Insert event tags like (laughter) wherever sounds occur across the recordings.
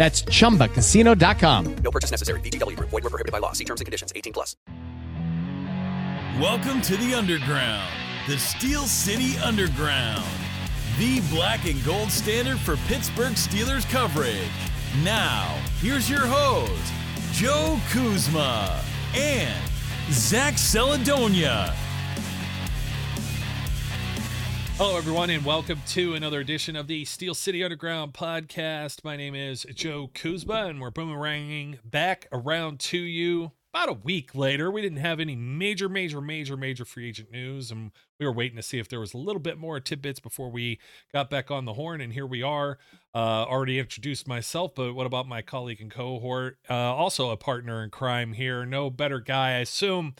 That's chumbacasino.com. No purchase necessary. VGW Group. Void were prohibited by law. See terms and conditions. 18 plus. Welcome to the Underground, the Steel City Underground, the black and gold standard for Pittsburgh Steelers coverage. Now, here's your host, Joe Kuzma and Zac Celadonia. Hello, everyone, and welcome to another edition of the Steel City Underground podcast. My name is Joe Kuzma, and we're boomeranging back around to you about a week later. We didn't have any major, major, major, major free agent news, and we were waiting to see if there was a little bit more tidbits before we got back on the horn. And here we are. Uh, already introduced myself, but what about my colleague and cohort? Uh, also a partner in crime here. No better guy, I assume.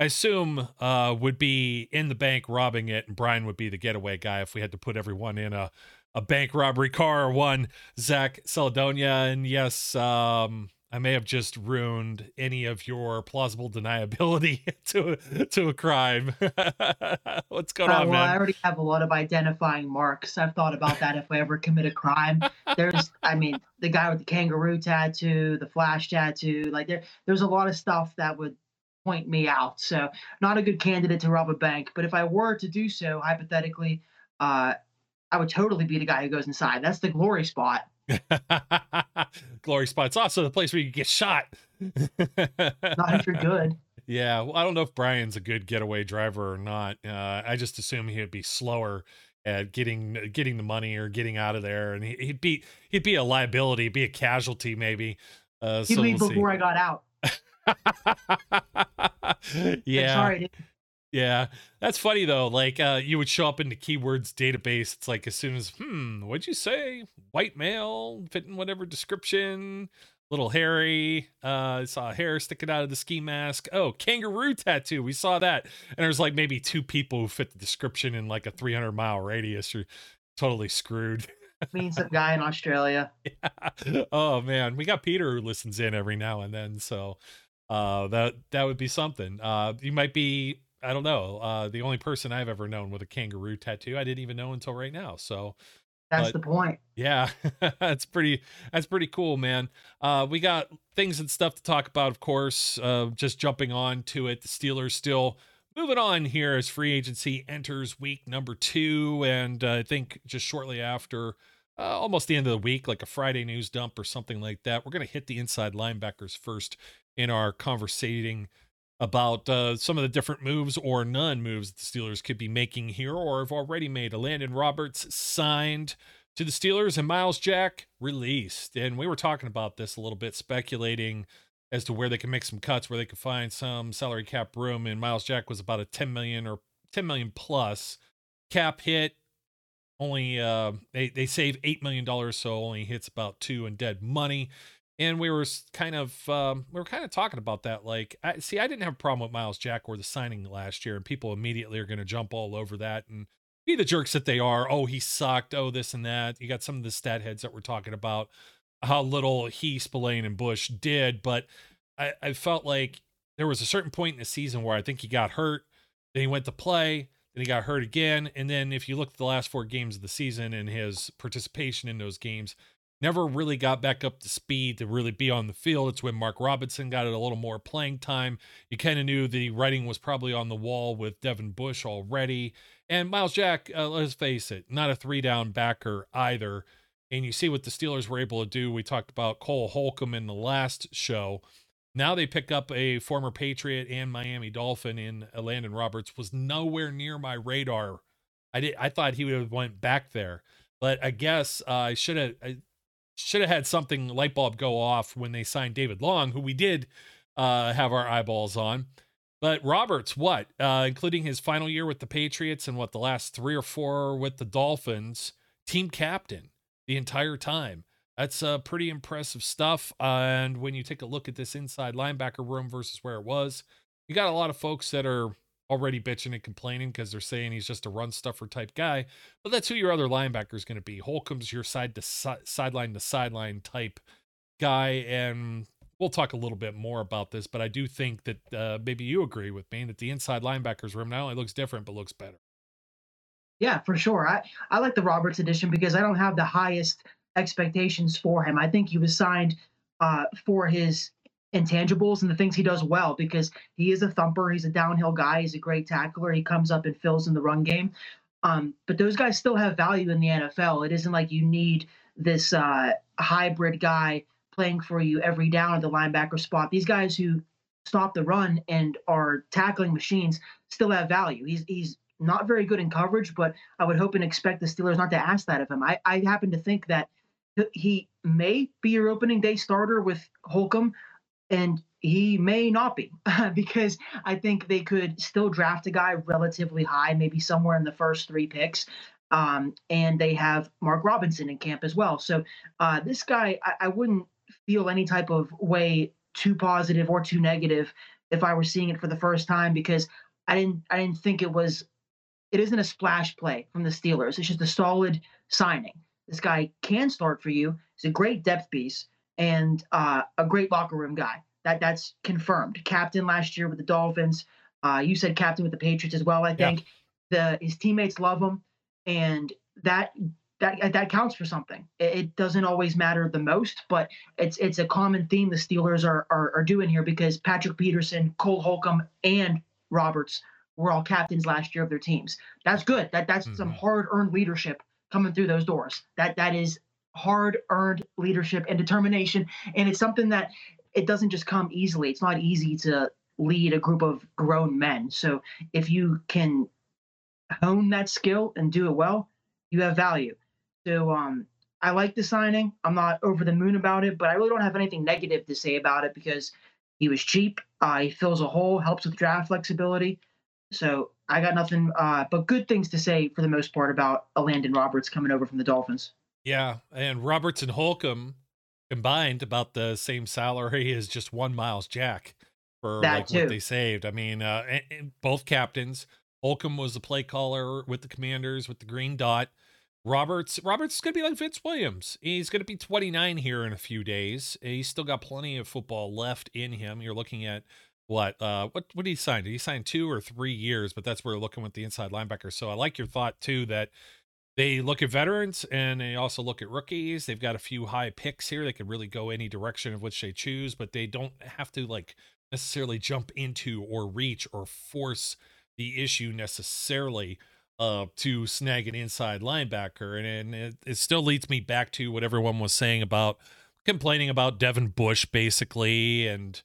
I assume uh, would be in the bank robbing it, and Brian would be the getaway guy if we had to put everyone in a, a bank robbery car or one. Zac Celadonia, and yes, um, I may have just ruined any of your plausible deniability (laughs) to to a crime. (laughs) What's going Uh, on, well, I already have a lot of identifying marks. I've thought about that if I ever commit a crime. There's, (laughs) I mean, the guy with the kangaroo tattoo, the flash tattoo, like there, there's a lot of stuff that would point me out. So, not a good candidate to rob a bank. But if I were to do so, hypothetically, uh, I would totally be the guy who goes inside. That's the glory spot. (laughs) Glory spot's also the place where you get shot. Not if you're good. (laughs) Yeah, well, I don't know if Brian's a good getaway driver or not. Uh, I just assume he'd be slower at getting getting the money or getting out of there, and he, he'd be he'd be a liability, be a casualty maybe. Uh, He'd so leave we'll see. before I got out. (laughs) (laughs) Yeah, yeah, that's funny though. Like, uh, you would show up in the keywords database. It's like as soon as, hmm, what'd you say? White male, fitting whatever description. Little hairy. Uh, saw hair sticking out of the ski mask. Oh, kangaroo tattoo. We saw that, and there's like maybe two people who fit the description in like a 300 mile radius. You're totally screwed. (laughs) mean some guy in Australia. (laughs) Yeah. oh man, we got Peter who listens in every now and then, so uh, that that would be something. Uh, you might be, I don't know, uh, the only person I've ever known with a kangaroo tattoo. I didn't even know until right now. So That's But- the point. yeah, (laughs) that's pretty. That's pretty cool, man. Uh, we got things and stuff to talk about, of course. Uh, just jumping on to it, the Steelers still moving on here as free agency enters week number two, and uh, I think just shortly after, uh, almost the end of the week, like a Friday news dump or something like that. We're gonna hit the inside linebackers first in our conversating about uh, some of the different moves or none moves the Steelers could be making here or have already made. Elandon Roberts signed to the Steelers and Myles Jack released. And we were talking about this a little bit, speculating as to where they can make some cuts, where they could find some salary cap room. And Myles Jack was about a 10 million or 10 million plus cap hit. Only uh, they they save eight million dollars, so only hits about two in dead money. And we were kind of um, we were kind of talking about that. Like, I, see, I didn't have a problem with Myles Jack or the signing last year, and people immediately are going to jump all over that and be the jerks that they are. Oh, he sucked. Oh, this and that. You got some of the stat heads that were talking about how little he, Spillane, and Bush did, but I, I felt like there was a certain point in the season where I think he got hurt. Then he went to play. He got hurt again. And then if you look at the last four games of the season and his participation in those games, never really got back up to speed to really be on the field. It's when Mark Robinson got it a little more playing time. You kind of knew the writing was probably on the wall with Devin Bush already. And Myles Jack, uh, let's face it, not a three down backer either. And you see what the Steelers were able to do. We talked about Cole Holcomb in the last show. Now they pick up a former Patriot and Miami Dolphin in Elandon Roberts was nowhere near my radar. I did I thought he would have went back there, but I guess uh, I should have should have had something light bulb go off when they signed David Long, who we did uh, have our eyeballs on. But Roberts, what, uh, including his final year with the Patriots and what the last three or four with the Dolphins, team captain the entire time. That's uh, pretty impressive stuff. Uh, and when you take a look at this inside linebacker room versus where it was, you got a lot of folks that are already bitching and complaining because they're saying he's just a run stuffer type guy. But that's who your other linebacker is going to be. Holcomb's your side to si- sideline to sideline type guy, and we'll talk a little bit more about this. But I do think that uh, maybe you agree with me that the inside linebackers room not only looks different but looks better. Yeah, for sure. I, I like the Roberts edition because I don't have the highest expectations for him. I think he was signed uh, for his intangibles and the things he does well because he is a thumper. He's a downhill guy. He's a great tackler. He comes up and fills in the run game. Um, but those guys still have value in the NFL. It isn't like you need this uh, hybrid guy playing for you every down at the linebacker spot. These guys who stop the run and are tackling machines still have value. He's he's not very good in coverage, but I would hope and expect the Steelers not to ask that of him. I, I happen to think that he may be your opening day starter with Holcomb, and he may not be (laughs) because I think they could still draft a guy relatively high, maybe somewhere in the first three picks. Um, and they have Mark Robinson in camp as well. So uh, this guy, I, I wouldn't feel any type of way too positive or too negative if I were seeing it for the first time because I didn't I didn't think it was it isn't a splash play from the Steelers. It's just a solid signing. This guy can start for you. He's a great depth piece and uh, a great locker room guy. That that's confirmed. Captain last year with the Dolphins. Uh, you said captain with the Patriots as well. I think yeah. the his teammates love him, and that that that counts for something. It, it, doesn't always matter the most, but it's it's a common theme the Steelers are, are are doing here because Patrick Peterson, Cole Holcomb, and Roberts were all captains last year of their teams. That's good. That that's mm-hmm. some hard earned leadership coming through those doors. That that is hard earned leadership and determination, and it's something that it doesn't just come easily. It's not easy to lead a group of grown men. So if you can hone that skill and do it well, you have value. So um, I like the signing. I'm not over the moon about it, but I really don't have anything negative to say about it because he was cheap. Uh, he fills a hole, helps with draft flexibility. So I got nothing uh, but good things to say for the most part about Elandon Roberts coming over from the Dolphins. Yeah, and Roberts and Holcomb combined about the same salary as just one Myles Jack for that like too. what they saved. I mean, uh, and, and both captains. Holcomb was the play caller with the Commanders with the green dot. Roberts Roberts is going to be like Vince Williams. He's going to be 29 here in a few days. He's still got plenty of football left in him. You're looking at what uh what what did he sign? Did he sign two or three years? But that's where we're looking with the inside linebacker. So I like your thought too that they look at veterans and they also look at rookies. They've got a few high picks here. They could really go any direction of which they choose, but they don't have to like necessarily jump into or reach or force the issue necessarily uh, to snag an inside linebacker. And, and it, it still leads me back to what everyone was saying about complaining about Devin Bush, basically. And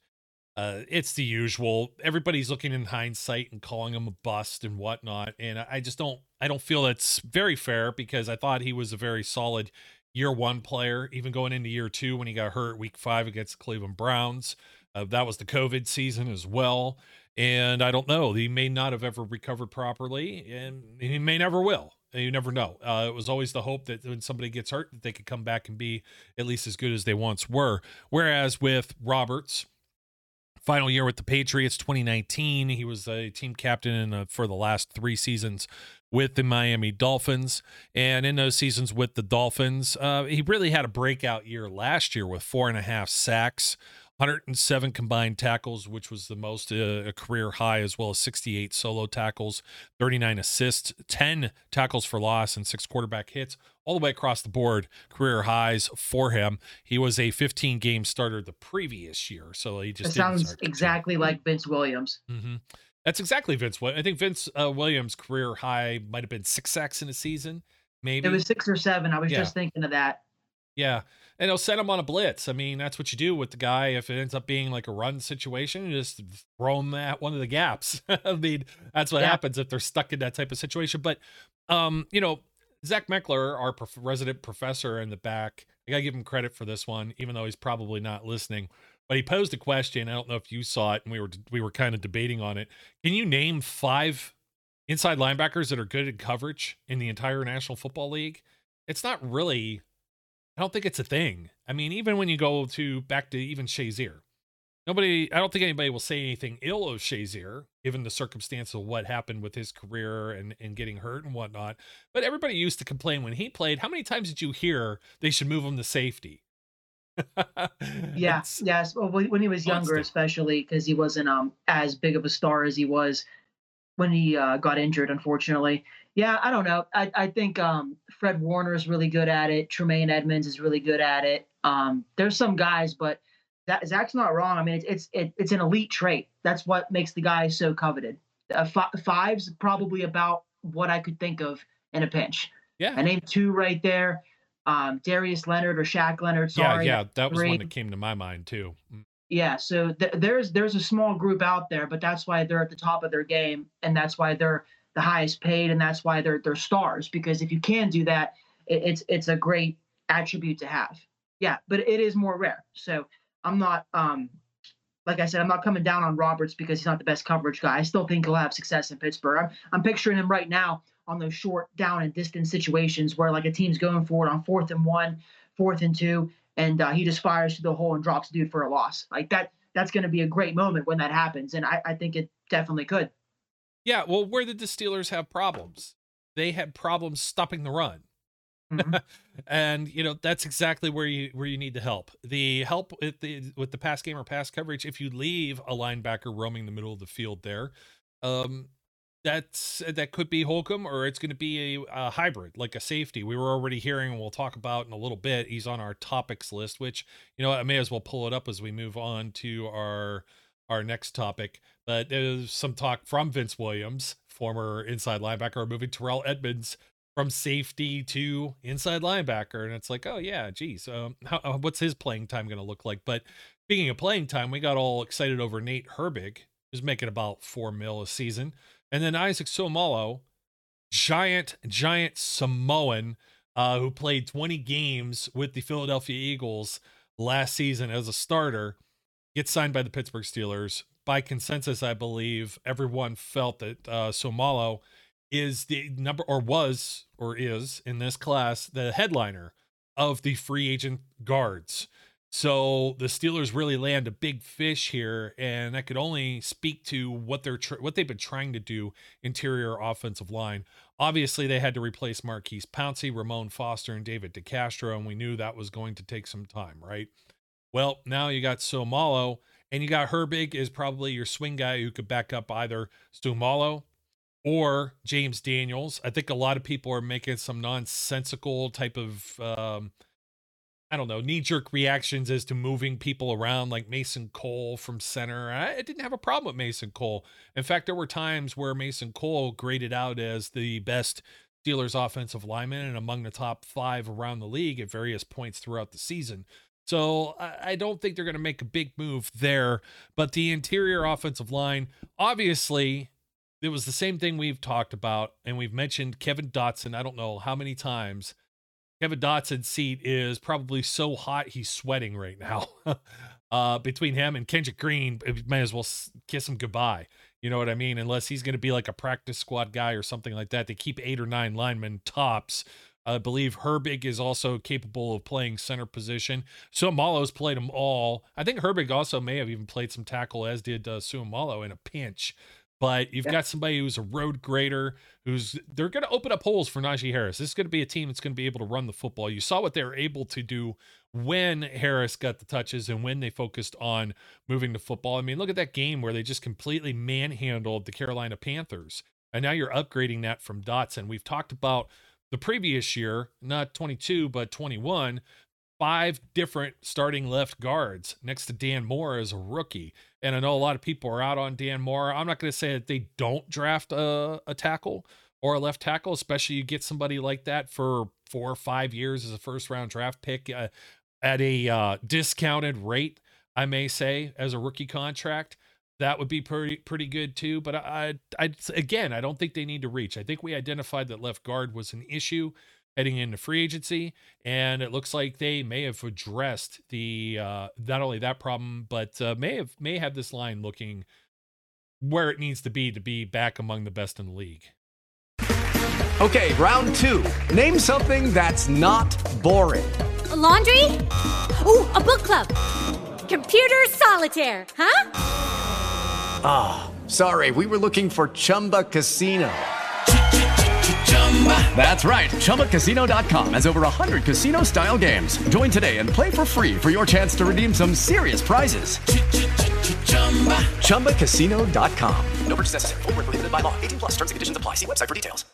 uh, it's the usual. Everybody's looking in hindsight and calling him a bust and whatnot. And I just don't, I don't feel that's very fair because I thought he was a very solid year one player, even going into year two when he got hurt week five against the Cleveland Browns. Uh, that was the COVID season as well. And I don't know. He may not have ever recovered properly, and he may never will. You never know. Uh, it was always the hope that when somebody gets hurt, that they could come back and be at least as good as they once were. Whereas with Roberts, final year with the Patriots, 2019, he was a team captain uh, for the last three seasons with the Miami Dolphins. And in those seasons with the Dolphins, uh, he really had a breakout year last year with four and a half sacks. 107 combined tackles, which was the most uh, a career high, as well as 68 solo tackles, 39 assists, 10 tackles for loss, and six quarterback hits, all the way across the board. Career highs for him. He was a 15 game starter the previous year, so he just sounds exactly like Vince Williams. Mm-hmm. That's exactly Vince. I think Vince uh, Williams' career high might have been six sacks in a season. Maybe it was six or seven. I was yeah. just thinking of that. Yeah. And they'll send him on a blitz. I mean, that's what you do with the guy. If it ends up being like a run situation, you just throw him at one of the gaps. (laughs) I mean, that's what Yeah. happens if they're stuck in that type of situation. But, um, you know, Zach Meckler, our prof- resident professor in the back, I got to give him credit for this one, even though he's probably not listening. But he posed a question. I don't know if you saw it, and we were we were kind of debating on it. Can you name five inside linebackers that are good at coverage in the entire National Football League? It's not really. I don't think it's a thing. I mean, even when you go to back to even Shazier, nobody. I don't think anybody will say anything ill of Shazier, given the circumstance of what happened with his career and and getting hurt and whatnot. But everybody used to complain when he played. How many times did you hear they should move him to safety? (laughs) Yeah, It's- yes. Well, when when he was younger, constant. especially because he wasn't um as big of a star as he was when he uh, got injured, unfortunately. Yeah, I don't know. I I think um Fred Warner is really good at it. Tremaine Edmunds is really good at it. Um, there's some guys, but that Zach's not wrong. I mean, it's it's it, it's an elite trait. That's what makes the guy so coveted. Uh, fi- five's probably about what I could think of in a pinch. yeah, I named two right there. Um, Darius Leonard or Shaq Leonard. yeah, Sorry, yeah. yeah, That was one that came to my mind too. Mm. Yeah, so th- there's there's a small group out there, but that's why they're at the top of their game, and that's why they're the highest paid, and that's why they're they're stars. Because if you can do that, it, it's it's a great attribute to have. Yeah, but it is more rare. So I'm not um like I said, I'm not coming down on Roberts because he's not the best coverage guy. I still think he'll have success in Pittsburgh. I'm I'm picturing him right now on those short down and distance situations where like a team's going for it on fourth and one, fourth and two, and uh, he just fires to the hole and drops dude for a loss. Like that, that's going to be a great moment when that happens, and I, I think it definitely could. Yeah, well, where did the Steelers have problems? They had problems stopping the run. Mhm. (laughs) and you know that's exactly where you where you need the help. The help with the with the pass game or pass coverage. If you leave a linebacker roaming the middle of the field there, um, that's that could be Holcomb or it's going to be a, a hybrid like a safety. We were already hearing, and we'll talk about in a little bit. He's on our topics list, which you know I may as well pull it up as we move on to our our next topic. But there's some talk from Vince Williams, former inside linebacker, moving Terrell Edmunds from safety to inside linebacker, and it's like, oh yeah, geez, um, how, uh, what's his playing time going to look like? But speaking of playing time, we got all excited over Nate Herbig, who's making about four mil a season, and then Isaac Seumalo, giant, giant Samoan, uh, who played 20 games with the Philadelphia Eagles last season as a starter, gets signed by the Pittsburgh Steelers. By consensus, I believe everyone felt that uh, Seumalo is the number or was or is in this class the headliner of the free agent guards. So the Steelers really land a big fish here, and that could only speak to what they're tr- what they've been trying to do interior offensive line. Obviously, they had to replace Maurkice Pouncey, Ramon Foster, and David DeCastro, and we knew that was going to take some time, right? Well, now you got Seumalo, and you got Herbig is probably your swing guy who could back up either Seumalo or James Daniels. I think a lot of people are making some nonsensical type of um, I don't know, knee jerk reactions as to moving people around like Mason Cole from center. I, I didn't have a problem with Mason Cole. In fact, there were times where Mason Cole graded out as the best Steelers offensive lineman and among the top five around the league at various points throughout the season. So I, don't think they're going to make a big move there. But the interior offensive line, obviously, it was the same thing we've talked about, and we've mentioned Kevin Dotson. I don't know how many times. Kevin Dotson's seat is probably so hot he's sweating right now. (laughs) uh, between him and Kendrick Green, might as well kiss him goodbye. You know what I mean? Unless he's going to be like a practice squad guy or something like that. They keep eight or nine linemen tops. I believe Herbig is also capable of playing center position. Seumalo's played them all. I think Herbig also may have even played some tackle, as did uh, Seumalo in a pinch. But you've Yeah. got somebody who's a road grader, who's they're going to open up holes for Najee Harris. This is going to be a team that's going to be able to run the football. You saw what they were able to do when Harris got the touches and when they focused on moving the football. I mean, look at that game where they just completely manhandled the Carolina Panthers. And now you're upgrading that from Dotson. We've talked about the previous year, not 22, but 21, five different starting left guards next to Dan Moore as a rookie. And I know a lot of people are out on Dan Moore. I'm not going to say that they don't draft a, a tackle or a left tackle, especially you get somebody like that for four or five years as a first round draft pick uh, at a uh, discounted rate, I may say, as a rookie contract. That would be pretty pretty good too. But I, I, I again, I don't think they need to reach. I think we identified that left guard was an issue heading into free agency, and it looks like they may have addressed the uh, not only that problem, but uh, may have may have this line looking where it needs to be to be back among the best in the league. Okay, round two. Name something that's not boring. A laundry? Ooh, a book club. Computer solitaire, huh? Ah, oh, sorry, we were looking for Chumba Casino. That's right. ChumbaCasino.com has over 100 casino style games. Join today and play for free for your chance to redeem some serious prizes. ChumbaCasino.com. No purchase necessary. Full prohibited by law. 18 plus terms and conditions apply. See website for details.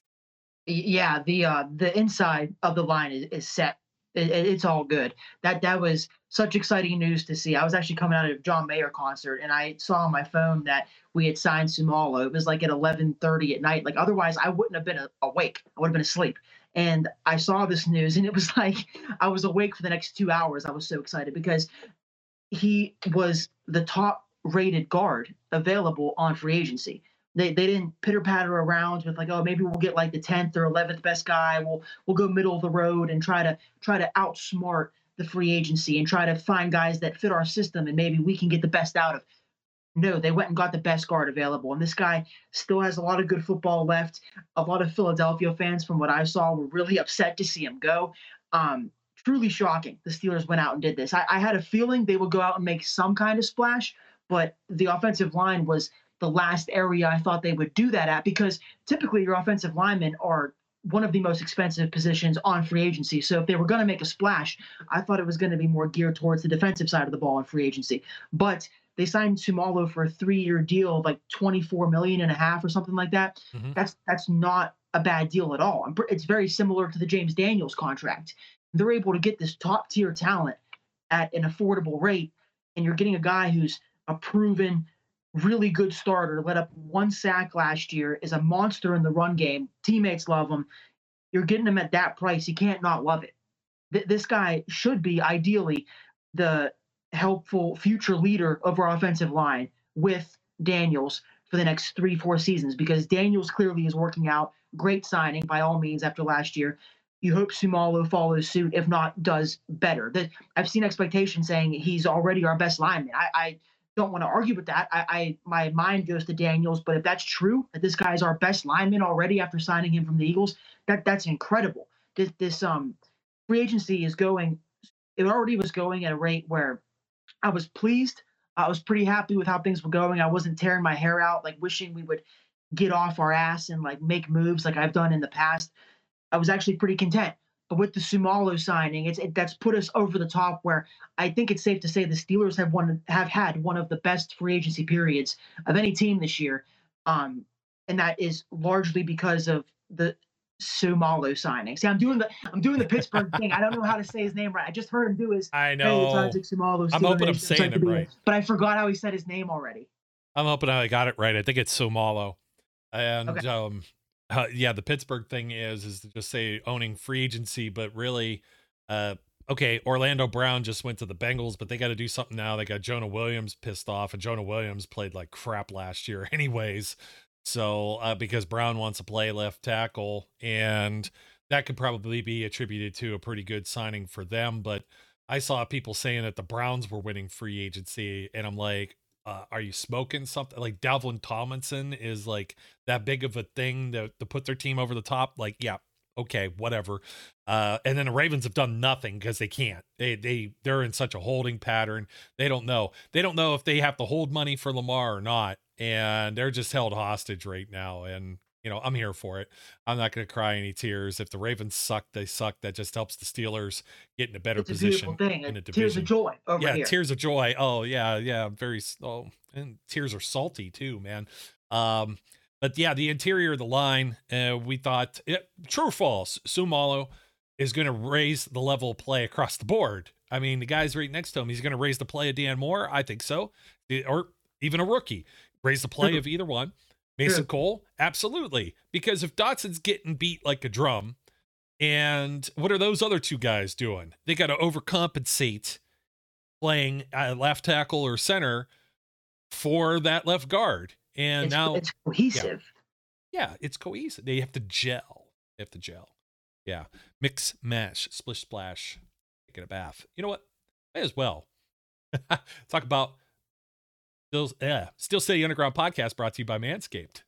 Yeah, the uh, the inside of the line is, is set. It, it's all good. That that was such exciting news to see. I was actually coming out of John Mayer concert and I saw on my phone that we had signed Seumalo. It was like at 11:30 at night. Like otherwise, I wouldn't have been awake. I would have been asleep. And I saw this news, and it was (laughs) like I was awake for the next two hours. I was so excited because he was the top rated guard available on free agency. They, they didn't pitter patter around with like oh maybe we'll get like the 10th or 11th best guy we'll we'll go middle of the road and try to try to outsmart the free agency and try to find guys that fit our system and maybe we can get the best out of no, they went and got the best guard available. And this guy still has a lot of good football left. A lot of Philadelphia fans, from what I saw, were really upset to see him go. Um, truly shocking. The Steelers went out and did this. I, I had a feeling they would go out and make some kind of splash, but the offensive line was the last area I thought they would do that at because typically your offensive linemen are one of the most expensive positions on free agency. So if they were going to make a splash, I thought it was going to be more geared towards the defensive side of the ball in free agency. But they signed Seumalo for a three-year deal of like 24 million and a half or something like that. Mm-hmm. That's that's not a bad deal at all. It's very similar to the James Daniels contract. They're able to get this top-tier talent at an affordable rate, and you're getting a guy who's a proven, really good starter. Let up one sack last year, is a monster in the run game. Teammates love him. You're getting him at that price. You can't not love it. Th- this guy should be ideally the helpful future leader of our offensive line with Daniels for the next three, four seasons because Daniels clearly is working out. Great signing by all means after last year. You hope Seumalo follows suit, if not does better. That I've seen expectations saying he's already our best lineman. I, I don't want to argue with that. I, I, my mind goes to Daniels, but if that's true, that this guy is our best lineman already after signing him from the Eagles, that that's incredible. This this um free agency is going. It already was going at a rate where I was pleased. I was pretty happy with how things were going. I wasn't tearing my hair out, like wishing we would get off our ass and like make moves like I've done in the past. I was actually pretty content. With the Seumalo signing, it's it, that's put us over the top. Where I think it's safe to say the Steelers have one have had one of the best free agency periods of any team this year, um, and that is largely because of the Seumalo signing. See, I'm doing the I'm doing the Pittsburgh (laughs) thing. I don't know how to say his name right. I just heard him do his. I know. Hey, Seumalo, I'm hoping I'm saying it right, but I forgot how he said his name already. I'm hoping I got it right. I think it's Seumalo, and okay. um, uh, yeah, the Pittsburgh thing is is to just say owning free agency, but really, uh, okay, Orlando Brown just went to the Bengals, but they got to do something now. They got Jonah Williams pissed off, and Jonah Williams played like crap last year, (laughs) anyways. So uh, because Brown wants to play left tackle, and that could probably be attributed to a pretty good signing for them. But I saw people saying that the Browns were winning free agency, and I'm like, uh, are you smoking something? Like Dalvin Tomlinson is like that big of a thing to, to put their team over the top? Like, yeah, okay, whatever. Uh, and then the Ravens have done nothing because they can't. They they they're in such a holding pattern. They don't know. They don't know if they have to hold money for Lamar or not and they're just held hostage right now. And you know, I'm here for it. I'm not going to cry any tears. If the Ravens suck, they suck. That just helps the Steelers get in a better it's a position thing. in the division. Tears of joy yeah, here. tears of joy. Oh yeah, yeah. Very. Oh, and tears are salty too, man. Um, but yeah, the interior of the line, uh, we thought, it, true or false, Seumalo is going to raise the level of play across the board. I mean, the guy's right next to him. He's going to raise the play of Dan Moore. I think so, or even a rookie raise the play of either one. Mason True. Cole, absolutely. Because if Dotson's getting beat like a drum, and what are those other two guys doing? They got to overcompensate playing uh, left tackle or center for that left guard. And It's, now it's cohesive. yeah, it's cohesive. They have to gel. They have to gel. Yeah. Mix, mash, splish, splash, taking a bath. You know what? May as well. (laughs) Talk about Still, yeah, Steel City Underground podcast brought to you by Manscaped.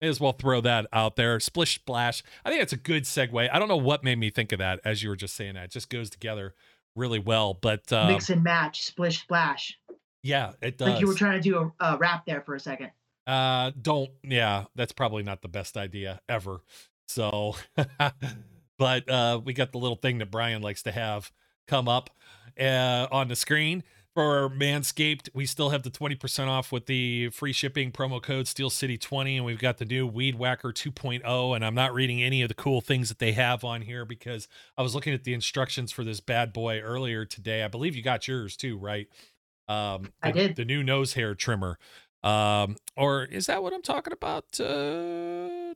May as well throw that out there. Splish splash. I think that's a good segue. I don't know what made me think of that as you were just saying that. It just goes together really well. But uh, Mix and match, splish splash. yeah, it does. Like you were trying to do a, a rap there for a second. Uh, don't. Yeah, that's probably not the best idea ever. So, (laughs) but uh, we got the little thing that Brian likes to have come up uh, on the screen for Manscaped. We still have the 20% off with the free shipping promo code Steel City 20, and we've got the new Weed Whacker 2.0. And I'm not reading any of the cool things that they have on here because I was looking at the instructions for this bad boy earlier today. I believe you got yours too, right? Um, I the- did. The new nose hair trimmer. Um, or is that what I'm talking about? Uh,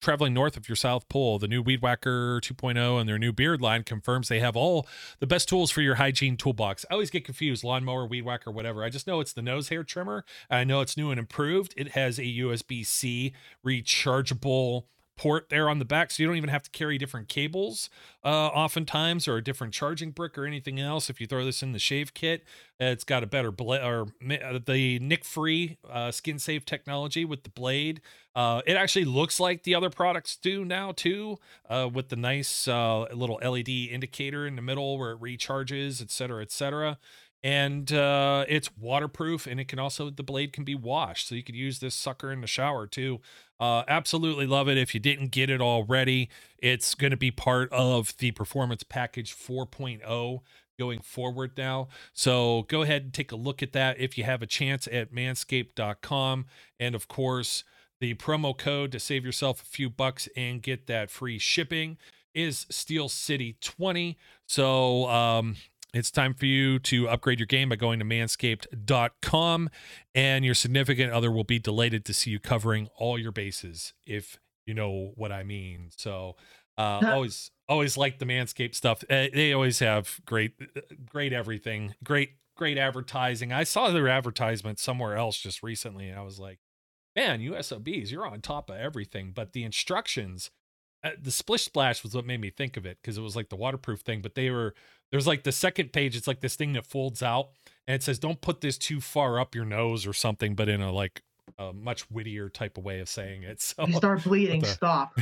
traveling north of your South Pole, the new Weed Whacker 2.0 and their new beard line confirms they have all the best tools for your hygiene toolbox. I always get confused, lawnmower, weed whacker, whatever. I just know it's the nose hair trimmer. I know it's new and improved. It has a USB C rechargeable port there on the back, so you don't even have to carry different cables uh, oftentimes or a different charging brick or anything else. If you throw this in the shave kit, it's got a better blade or uh, the nick free uh, skin safe technology with the blade. Uh, it actually looks like the other products do now too, uh, with the nice uh, little LED indicator in the middle where it recharges, et cetera, et cetera. And uh, it's waterproof, and it can also the blade can be washed, so you could use this sucker in the shower too. Uh, absolutely love it. If you didn't get it already, it's going to be part of the Performance Package 4.0 going forward now. So go ahead and take a look at that if you have a chance at manscaped.com. And of course, the promo code to save yourself a few bucks and get that free shipping is Steel City 20. So um, it's time for you to upgrade your game by going to manscaped.com, and your significant other will be delighted to see you covering all your bases, if you know what I mean. So, uh, always, always like the Manscaped stuff. Uh, they always have great, great everything, great, great advertising. I saw their advertisement somewhere else just recently, and I was like, man, USOBs, you're on top of everything. But the instructions, uh, the splish splash was what made me think of it because it was like the waterproof thing. But they were there's like the second page. It's like this thing that folds out and it says, "Don't put this too far up your nose" or something, but in a like a much wittier type of way of saying it. (laughs) So You start bleeding, the- stop.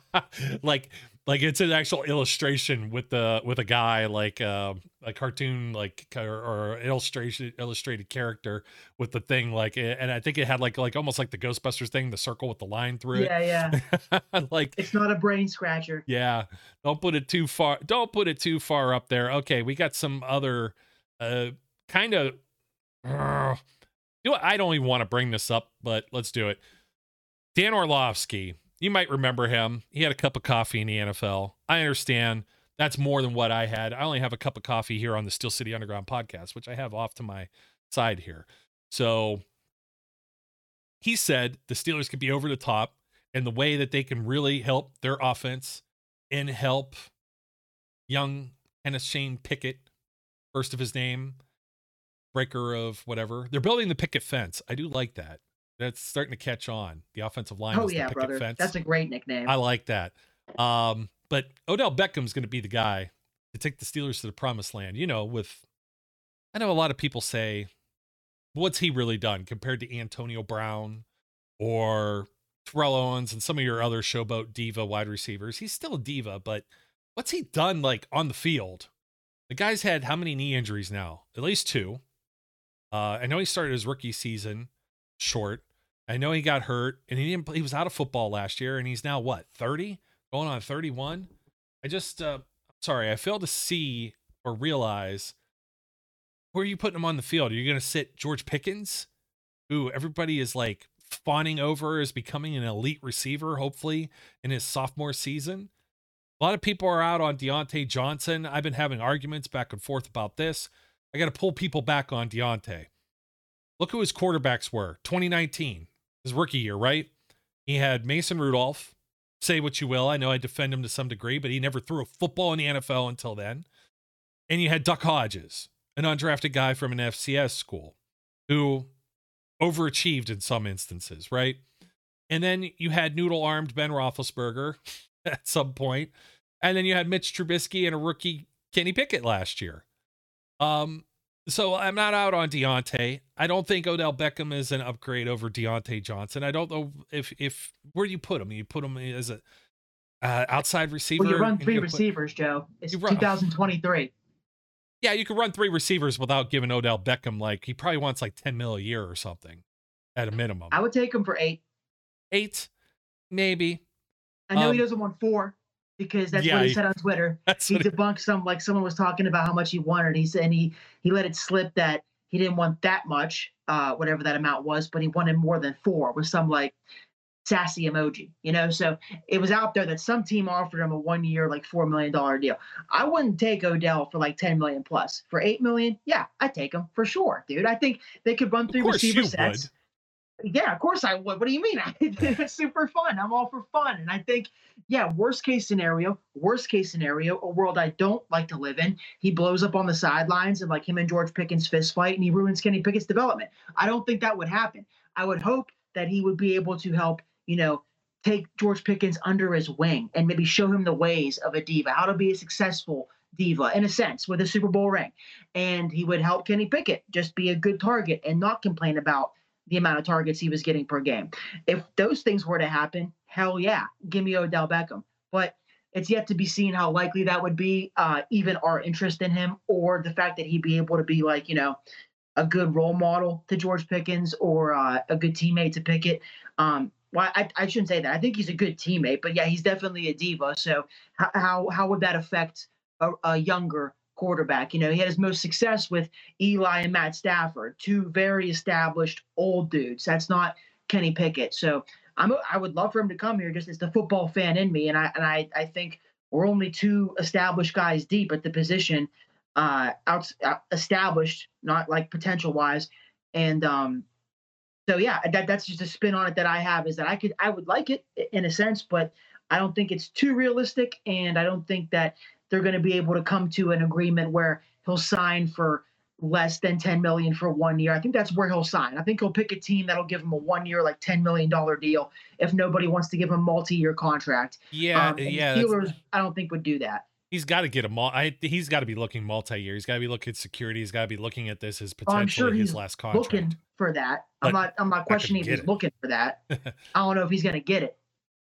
(laughs) like like it's an actual illustration with the with a guy like uh, a cartoon like or, or illustration illustrated character with the thing like and I think it had like like almost like the Ghostbusters thing the circle with the line through it Yeah, yeah. (laughs) like It's not a brain scratcher. yeah don't put it too far don't put it too far up there okay we got some other uh kind of (sniffs) you know? I don't even want to bring this up but let's do it. Dan Orlovsky you might remember him. He had a cup of coffee in the NFL I understand that's more than what I had. I only have a cup of coffee here on the Steel City Underground podcast which I have off to my side here. So he said the Steelers could be over the top and the way that they can really help their offense and help young Shane Pickett, first of his name, breaker of whatever. They're building the picket fence. I do like that. That's starting to catch on. The offensive line Oh is yeah, the picket brother. fence. That's a great nickname. I like that. Um, but Odell Beckham's going to be the guy to take the Steelers to the promised land. You know, with I know a lot of people say, what's he really done compared to Antonio Brown or Terrell Owens and some of your other showboat diva wide receivers? He's still a diva, but what's he done like on the field? The guy's had how many knee injuries now? At least two. Uh, I know he started his rookie season short. I know he got hurt and he didn't. He was out of football last year, and he's now what thirty, going on thirty-one. I just, uh, sorry, I fail to see or realize where are you putting him on the field? Are you going to sit George Pickens, who everybody is like fawning over as becoming an elite receiver, hopefully in his sophomore season? A lot of people are out on Diontae Johnson. I've been having arguments back and forth about this. I got to pull people back on Diontae. Look who his quarterbacks were 2019 his rookie year, right? He had Mason Rudolph. Say what you will. I know I defend him to some degree, but he never threw a football in the NFL until then. And you had Duck Hodges, an undrafted guy from an FCS school who overachieved in some instances, right? And then you had noodle armed Ben Roethlisberger (laughs) at some point. And then you had Mitch Trubisky and a rookie Kenny Pickett last year. Um, so I'm not out on Diontae. I don't think Odell Beckham is an upgrade over Diontae Johnson. I don't know if if where do you put him? You put him as a uh, outside receiver. Well, you run three you put- receivers, Joe. It's run- 2023. yeah, you can run three receivers without giving Odell Beckham like he probably wants like 10 mil a year or something at a minimum. I would take him for eight. Eight, maybe. I know he Um, doesn't want four because that's yeah, what he, he- said on Twitter. (laughs) He debunked some like someone was talking about how much he wanted. He said and he he let it slip that he didn't want that much, uh, whatever that amount was, but he wanted more than four with some like sassy emoji, you know. So it was out there that some team offered him a one year like four million dollar deal. I wouldn't take Odell for like ten million plus. For eight million, yeah, I'd take him for sure, dude. I think they could run three receiver sets. Yeah, of course I would. What do you mean? (laughs) it's super fun. I'm all for fun. And I think, yeah, worst case scenario, worst case scenario, a world I don't like to live in. He blows up on the sidelines and like him and George Pickens fist fight and he ruins Kenny Pickett's development. I don't think that would happen. I would hope that he would be able to help, you know, take George Pickens under his wing and maybe show him the ways of a diva, how to be a successful diva in a sense with a Super Bowl ring. And he would help Kenny Pickett just be a good target and not complain about the amount of targets he was getting per game. If those things were to happen, hell yeah, give me Odell Beckham. But it's yet to be seen how likely that would be, uh, even our interest in him or the fact that he'd be able to be like, you know, a good role model to George Pickens or uh, a good teammate to Pickett. Um, well, I, I shouldn't say that. I think he's a good teammate, but yeah, he's definitely a diva. So how how, how would that affect a, a younger quarterback? You know, he had his most success with Eli and Matt Stafford, two very established old dudes. That's not Kenny Pickett. So I'm I would love for him to come here. Just as the football fan in me, and I and I I think we're only two established guys deep at the position, uh, out, out established, not like potential wise, and um, so yeah, that that's just a spin on it that I have is that I could I would like it in a sense, but I don't think it's too realistic, and I don't think that they're going to be able to come to an agreement where he'll sign for less than 10 million for one year. I think that's where he'll sign. I think he'll pick a team that'll give him a one year, like 10 million dollar deal if nobody wants to give him a multi year contract. Yeah, Um, yeah. Steelers, I don't think would do that. He's got to get a mul- I, he's got to be looking multi-year. He's got to be looking at security. He's got to be looking at this as Oh, potentially I'm sure his last contract. looking for that. I'm But not. I'm not not questioning if he's it. looking for that. (laughs) I don't know if he's going to get it.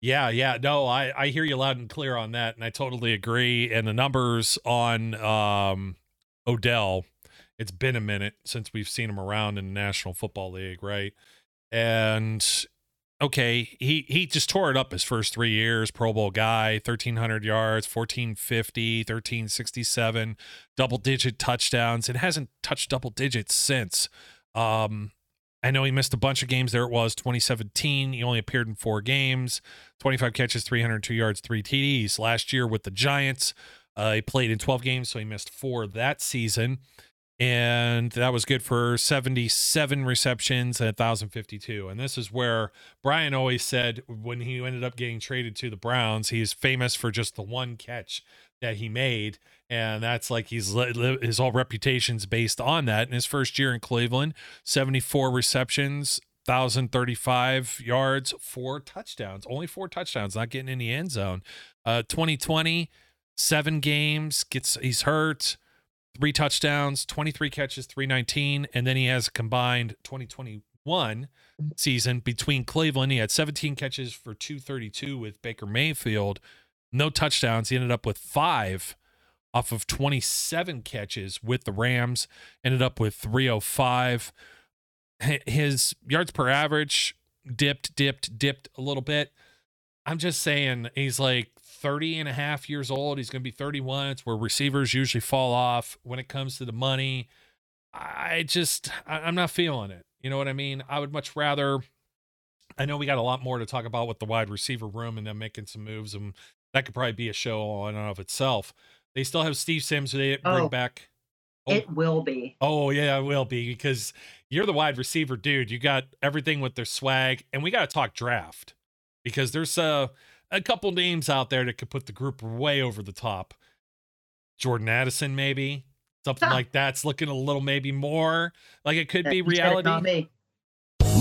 Yeah, yeah. No, I, I hear you loud and clear on that, and I totally agree. And the numbers on um, Odell, it's been a minute since we've seen him around in the National Football League, right? And okay, he he just tore it up his first three years. Pro Bowl guy, 1,300 yards, 1,450, 1,367, double digit touchdowns. It hasn't touched double digits since. Um, I know he missed a bunch of games. There it was, 2017. He only appeared in four games, 25 catches, 302 yards, three TDs. Last year with the Giants, uh, he played in 12 games, so he missed four that season. And that was good for 77 receptions and 1,052. And this is where Brian always said when he ended up getting traded to the Browns, he's famous for just the one catch that he made. And that's like he's his whole reputation's based on that. In his first year in Cleveland, 74 receptions, 1,035 yards, four touchdowns, only four touchdowns, not getting in the end zone. Uh, 2020, seven games, gets he's hurt, three touchdowns, 23 catches, 319, and then he has a combined 2021 season between Cleveland. He had 17 catches for 232 with Baker Mayfield, no touchdowns. He ended up with five off of 27 catches with the Rams, ended up with 305. H- His yards per average dipped, dipped, dipped a little bit. I'm just saying he's like 30 and a half years old. He's going to be 31. It's where receivers usually fall off when it comes to the money. I just, I'm not feeling it. You know what I mean? I would much rather. I know we got a lot more to talk about with the wide receiver room and them making some moves, and that could probably be a show on and of itself. They still have Steve Sims. They didn't bring Oh. back. Oh. It will be. Oh yeah, it will be because you're the wide receiver dude. You got everything with their swag, and we got to talk draft because there's a a couple names out there that could put the group way over the top. Jordan Addison, maybe something ah. like that's looking a little maybe more like it could be it, not reality.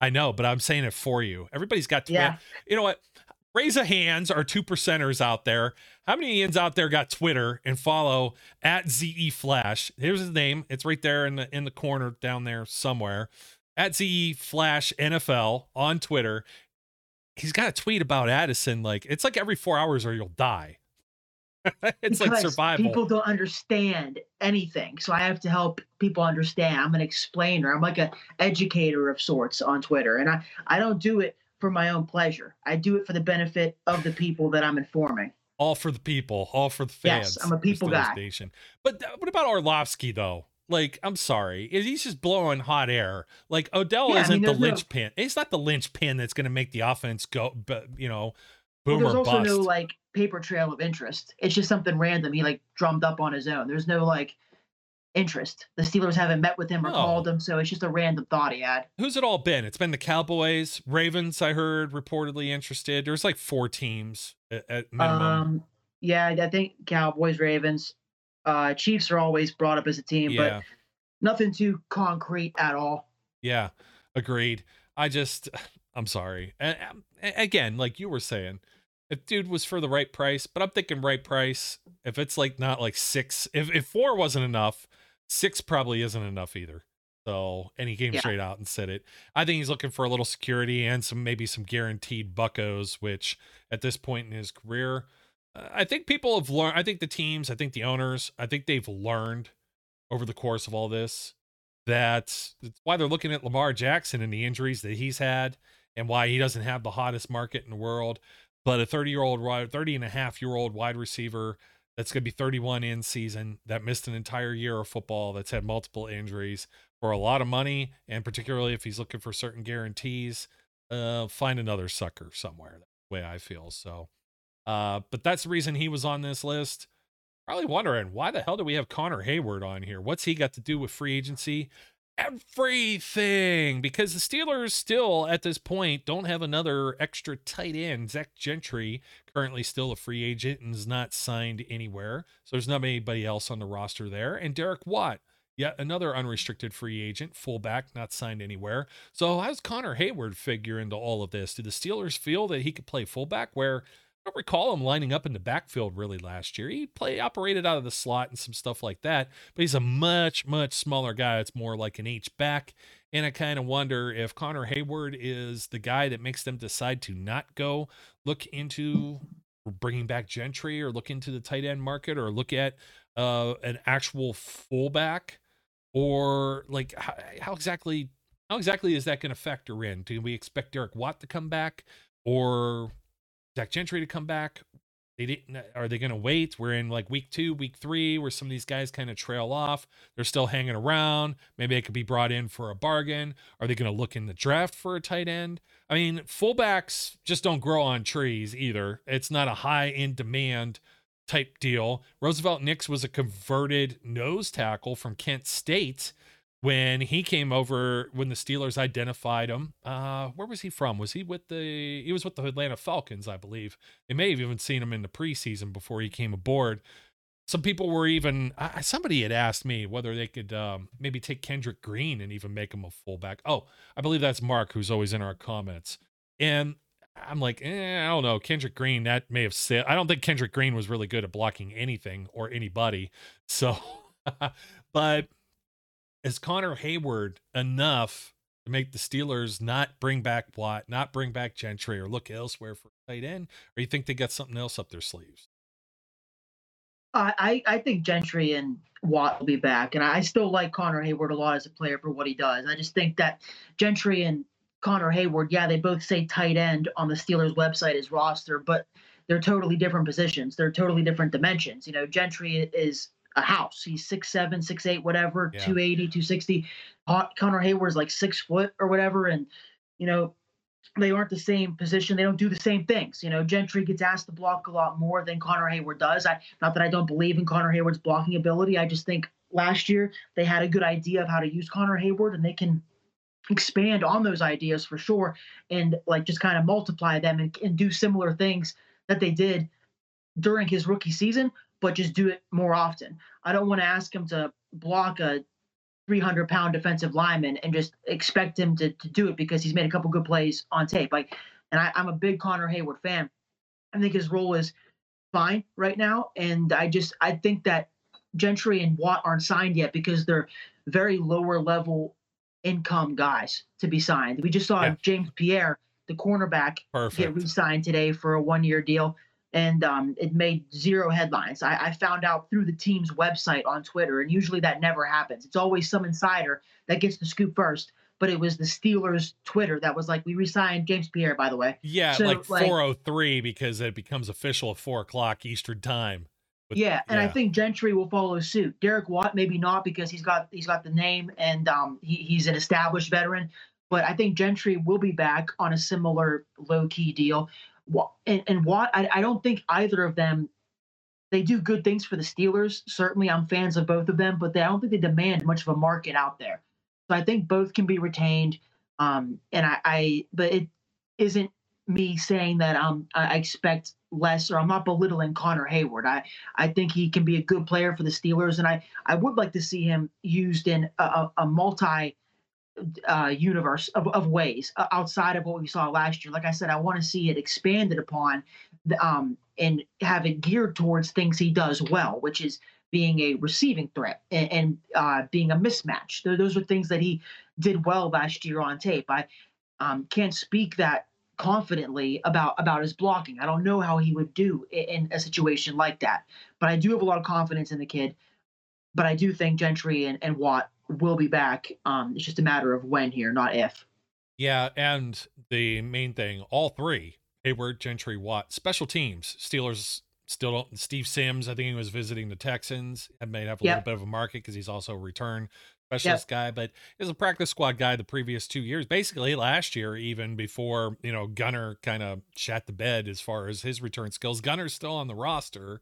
I know, but I'm saying it for you. Everybody's got Twitter. Yeah. You know what? Raise a hands, our two percenters out there. How many Ians out there got Twitter and follow at ZE Flash? Here's his name. It's right there in the in the corner down there somewhere. At ZE Flash NFL on Twitter. He's got a tweet about Addison. Like it's like every four hours or you'll die. (laughs) it's like survival. People don't understand anything, so I have to help people understand. I'm an explainer. I'm like an educator of sorts on Twitter, and I I don't do it for my own pleasure. I do it for the benefit of the people that I'm informing. all for the people, all for the fans. Yes, I'm a people guy. Nation. But th- what about Orlovsky though? Like, I'm sorry, he's just blowing hot air. Like Odell Yeah, isn't mean, the no- linchpin. He's not the linchpin that's going to make the offense go, but you know, Well, boom there's also bust. no like paper trail of interest. It's just something random. He like drummed up on his own. There's no like interest. The Steelers haven't met with him or No. called him, so it's just a random thought he had. Who's it all been? It's been the Cowboys, Ravens. I heard reportedly interested. There's like four teams at, at minimum. Um, yeah, I think Cowboys, Ravens, uh, Chiefs are always brought up as a team, yeah. but nothing too concrete at all. Yeah, agreed. I just, (sighs) I'm sorry. And again, like you were saying, if dude was for the right price, but I'm thinking right price. If it's like not like six, if if four wasn't enough, six probably isn't enough either. So, and he came Yeah. straight out and said it. I think he's looking for a little security and some maybe some guaranteed buckos, which at this point in his career, uh, I think people have learned. I think the teams, I think the owners, I think they've learned over the course of all this that that's why they're looking at Lamar Jackson and the injuries that he's had and why he doesn't have the hottest market in the world. But a 30 year old, 30 and a half year old wide receiver that's going to be 31 in season that missed an entire year of football, that's had multiple injuries for a lot of money, and particularly if he's looking for certain guarantees, uh, find another sucker somewhere. The way I feel. So, uh, but that's the reason he was on this list. Probably wondering why the hell do we have Connor Heyward on here? What's he got to do with free agency? Everything, because the Steelers still at this point don't have another extra tight end. Zach Gentry currently still a free agent and is not signed anywhere, so there's not anybody else on the roster there. And Derek Watt, yet another unrestricted free agent, fullback, not signed anywhere. So how does Connor Heyward figure into all of this? Do the Steelers feel that he could play fullback where don't recall him lining up in the backfield really last year. He play operated out of the slot and some stuff like that, but he's a much much smaller guy. It's more like an H back, and I kind of wonder if Connor Heyward is the guy that makes them decide to not go look into bringing back Gentry or look into the tight end market or look at uh, an actual fullback or like how, how exactly how exactly is that going to factor in? Do we expect Derek Watt to come back or Zach Gentry to come back? They didn't. Are they going to wait? We're in like week two, week three, where some of these guys kind of trail off. They're still hanging around. Maybe they could be brought in for a bargain. Are they going to look in the draft for a tight end? I mean, fullbacks just don't grow on trees either. It's not a high in demand type deal. Roosevelt Nix was a converted nose tackle from Kent State when he came over when the Steelers identified him. Uh, where was he from? Was he with the? He was with the Atlanta Falcons, I believe. They may have even seen him in the preseason before he came aboard. Some people were even. Somebody had asked me whether they could um, maybe take Kendrick Green and even make him a fullback. Oh, I believe that's Mark, who's always in our comments. And I'm like, eh, I don't know. Kendrick Green, that may have said. I don't think Kendrick Green was really good at blocking anything or anybody. So, (laughs) but is Connor Heyward enough to make the Steelers not bring back Watt, not bring back Gentry, or look elsewhere for tight end? Or you think they got something else up their sleeves? I I think Gentry and Watt will be back, and I still like Connor Heyward a lot as a player for what he does. I just think that Gentry and Connor Heyward, yeah, they both say tight end on the Steelers website as roster, but they're totally different positions. They're totally different dimensions. You know, Gentry is a house. He's six seven, six eight, whatever, Yeah. 280, 260. Con- Connor Heyward's like six foot or whatever, and you know, they aren't the same position. They don't do the same things. You know, Gentry gets asked to block a lot more than Connor Heyward does. I not that I don't believe in Connor Heyward's blocking ability. I just think last year they had a good idea of how to use Connor Heyward, and they can expand on those ideas for sure, and like just kind of multiply them and, and do similar things that they did during his rookie season, but just do it more often. I don't want to ask him to block a 300 pound defensive lineman and just expect him to, to do it because he's made a couple good plays on tape. Like, and I, I'm a big Connor Heyward fan. I think his role is fine right now. And I just, I think that Gentry and Watt aren't signed yet because they're very lower level income guys to be signed. We just saw James Pierre, the cornerback, get re-signed today for a one-year deal, and um, it made zero headlines. I, I found out through the team's website on Twitter, and usually that never happens. It's always some insider that gets the scoop first. But it was the Steelers' Twitter that was like, "We re-signed James Pierre, by the way." Yeah, So, like 403 because it becomes official at four o'clock Eastern time. With- yeah, and I think Gentry will follow suit. Derek Watt maybe not because he's got he's got the name and um, he, he's an established veteran. But I think Gentry will be back on a similar low key deal. And, and Watt, I, I don't think either of them. They do good things for the Steelers. Certainly, I'm fans of both of them, but they, I don't think they demand much of a market out there. So I think both can be retained. Um, and I, I, but it isn't me saying that um, I expect less or I'm not belittling Connor Heyward. I, I think he can be a good player for the Steelers, and I, I would like to see him used in a, a multi uh, universe of, of ways uh, outside of what we saw last year. Like I said, I want to see it expanded upon um, and have it geared towards things he does well, which is being a receiving threat and, and uh, being a mismatch. Those are things that he did well last year on tape. I um, can't speak that confidently about about his blocking. I don't know how he would do i- in a situation like that, but I do have a lot of confidence in the kid. But I do think Gentry and, and Watt will be back. Um, it's just a matter of when here, not if. Yeah, and the main thing, all three, Heyward, Gentry, Watt, special teams. Steelers still don't. Steve Sims, I think he was visiting the Texans. I may have a Yep. little bit of a market because he's also a return specialist guy, but he's a practice squad guy the previous two years, basically last year, even before you know Gunner kind of shat the bed as far as his return skills. Gunner's still on the roster.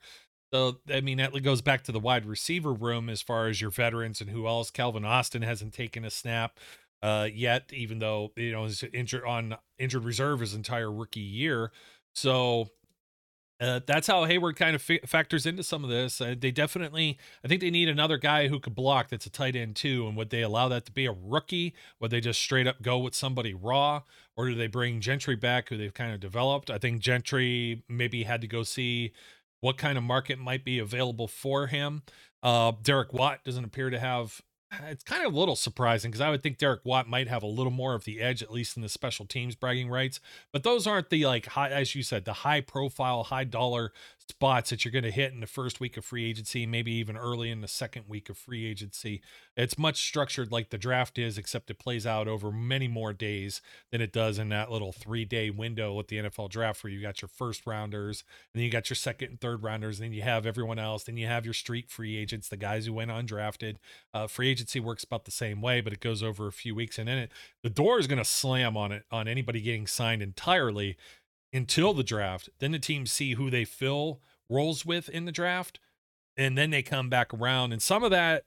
So I mean that goes back to the wide receiver room as far as your veterans and who else. Calvin Austin hasn't taken a snap uh, yet, even though you know he's injured on injured reserve his entire rookie year. So uh, that's how Heyward kind of fi- factors into some of this. Uh, they definitely, I think they need another guy who could block. That's a tight end too. And would they allow that to be a rookie? Would they just straight up go with somebody raw, or do they bring Gentry back, who they've kind of developed? I think Gentry maybe had to go see what kind of market might be available for him. Uh, Derek Watt doesn't appear to have. (sighs) It's kind of a little surprising because I would think Derek Watt might have a little more of the edge, at least in the special teams bragging rights. But those aren't the like high, as you said, the high profile, high dollar spots that you're going to hit in the first week of free agency, maybe even early in the second week of free agency. It's much structured like the draft is, except it plays out over many more days than it does in that little three day window with the NFL draft, where you got your first rounders, and then you got your second and third rounders, and then you have everyone else, then you have your street free agents, the guys who went undrafted. Uh, free agency works about the same way, but it goes over a few weeks, and then it the door is going to slam on it on anybody getting signed entirely until the draft. Then the teams see who they fill roles with in the draft, and then they come back around. And some of that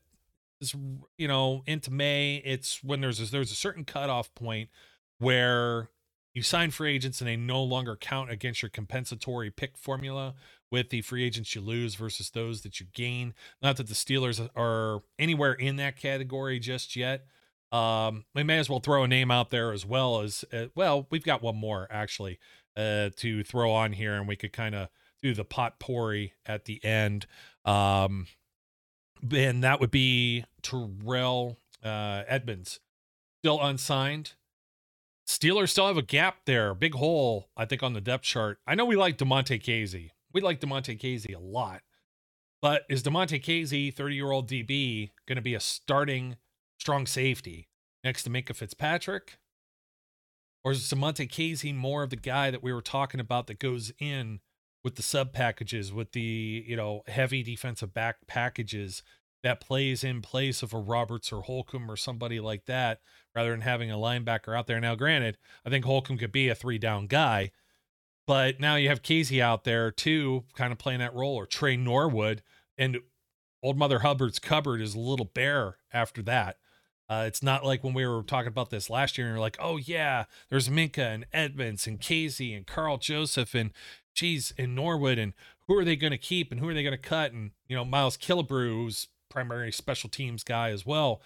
is, you know, into May. It's when there's a, there's a certain cutoff point where you sign free agents and they no longer count against your compensatory pick formula with the free agents you lose versus those that you gain. Not that the Steelers are anywhere in that category just yet. Um, we may as well throw a name out there as well as uh, well. We've got one more actually uh, to throw on here, and we could kind of do the potpourri at the end. Um, and that would be Terrell uh, Edmunds, still unsigned. Steelers still have a gap there, big hole, I think, on the depth chart. I know we like Damontae Kazee. We like Damontae Kazee a lot. But is Damontae Kazee, 30 year old DB, going to be a starting strong safety next to Minkah Fitzpatrick? Or is Damontae Kazee more of the guy that we were talking about that goes in with the sub packages, with the, you know, heavy defensive back packages that plays in place of a Roberts or Holcomb or somebody like that rather than having a linebacker out there? Now, granted, I think Holcomb could be a three down guy, but now you have Kazee out there too, kind of playing that role, or Tre Norwood, and old Mother Hubbard's cupboard is a little bare after that. Uh, it's not like when we were talking about this last year and you're like, oh yeah, there's Minkah and Edmunds and Kazee and Karl Joseph and geez and Norwood and who are they going to keep and who are they going to cut and you know Miles Killebrew, who's primary special teams guy as well.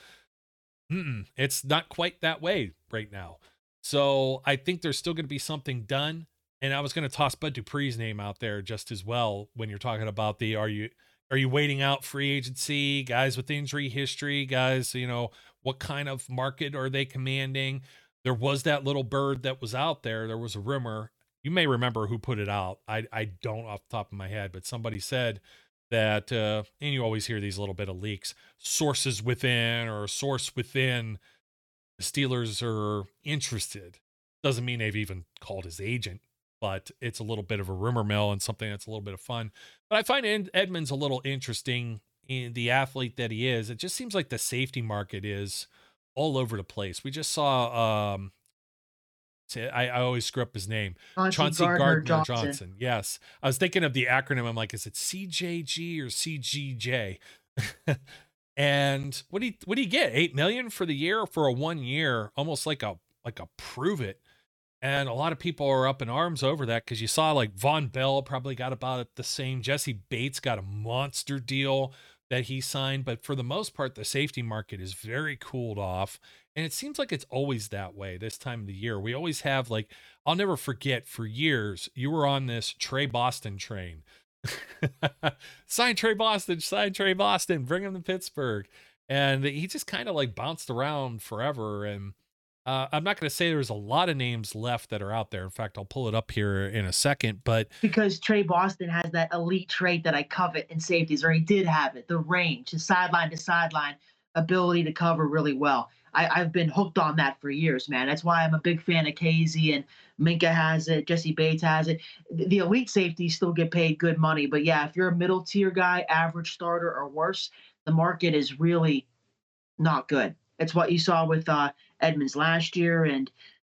Mm-mm, it's not quite that way right now. So I think there's still going to be something done. And I was going to toss Bud Dupree's name out there just as well when you're talking about the are you are you waiting out free agency guys with injury history guys you know what kind of market are they commanding? There was that little bird that was out there. There was a rumor. You may remember who put it out. I i don't off the top of my head but somebody said that uh and you always hear these little bit of leaks sources within or source within the steelers are interested. Doesn't mean they've even called his agent but it's a little bit of a rumor mill and something that's a little bit of fun. But I find Ed- Edmunds a little interesting in the athlete that he is. It just seems like the safety market is all over the place. We just saw um I, I always screw up his name. Chauncey Chauncey Gardner Gardner, Johnson. Johnson. Yes. I was thinking of the acronym. I'm like, is it CJG or CGJ? (laughs) and what do you what do you get? Eight million for the year for a one year, almost like a like a prove it. And a lot of people are up in arms over that because you saw like Vonn Bell probably got about the same. Jessie Bates got a monster deal that he signed, but for the most part, the safety market is very cooled off. And it seems like it's always that way this time of the year. We always have like, I'll never forget for years, you were on this Tre Boston train. (laughs) sign Tre Boston, sign Tre Boston, bring him to Pittsburgh. And he just kind of like bounced around forever. And uh, I'm not going to say there's a lot of names left that are out there. In fact, I'll pull it up here in a second. But because Tre Boston has that elite trait that I covet in safeties, or he did have it the range, the sideline to sideline ability to cover really well. I, I've been hooked on that for years, man. That's why I'm a big fan of Kazee and Minkah has it, Jessie Bates has it. The elite safeties still get paid good money, but yeah, if you're a middle tier guy, average starter or worse, the market is really not good. It's what you saw with uh, Edmunds last year, and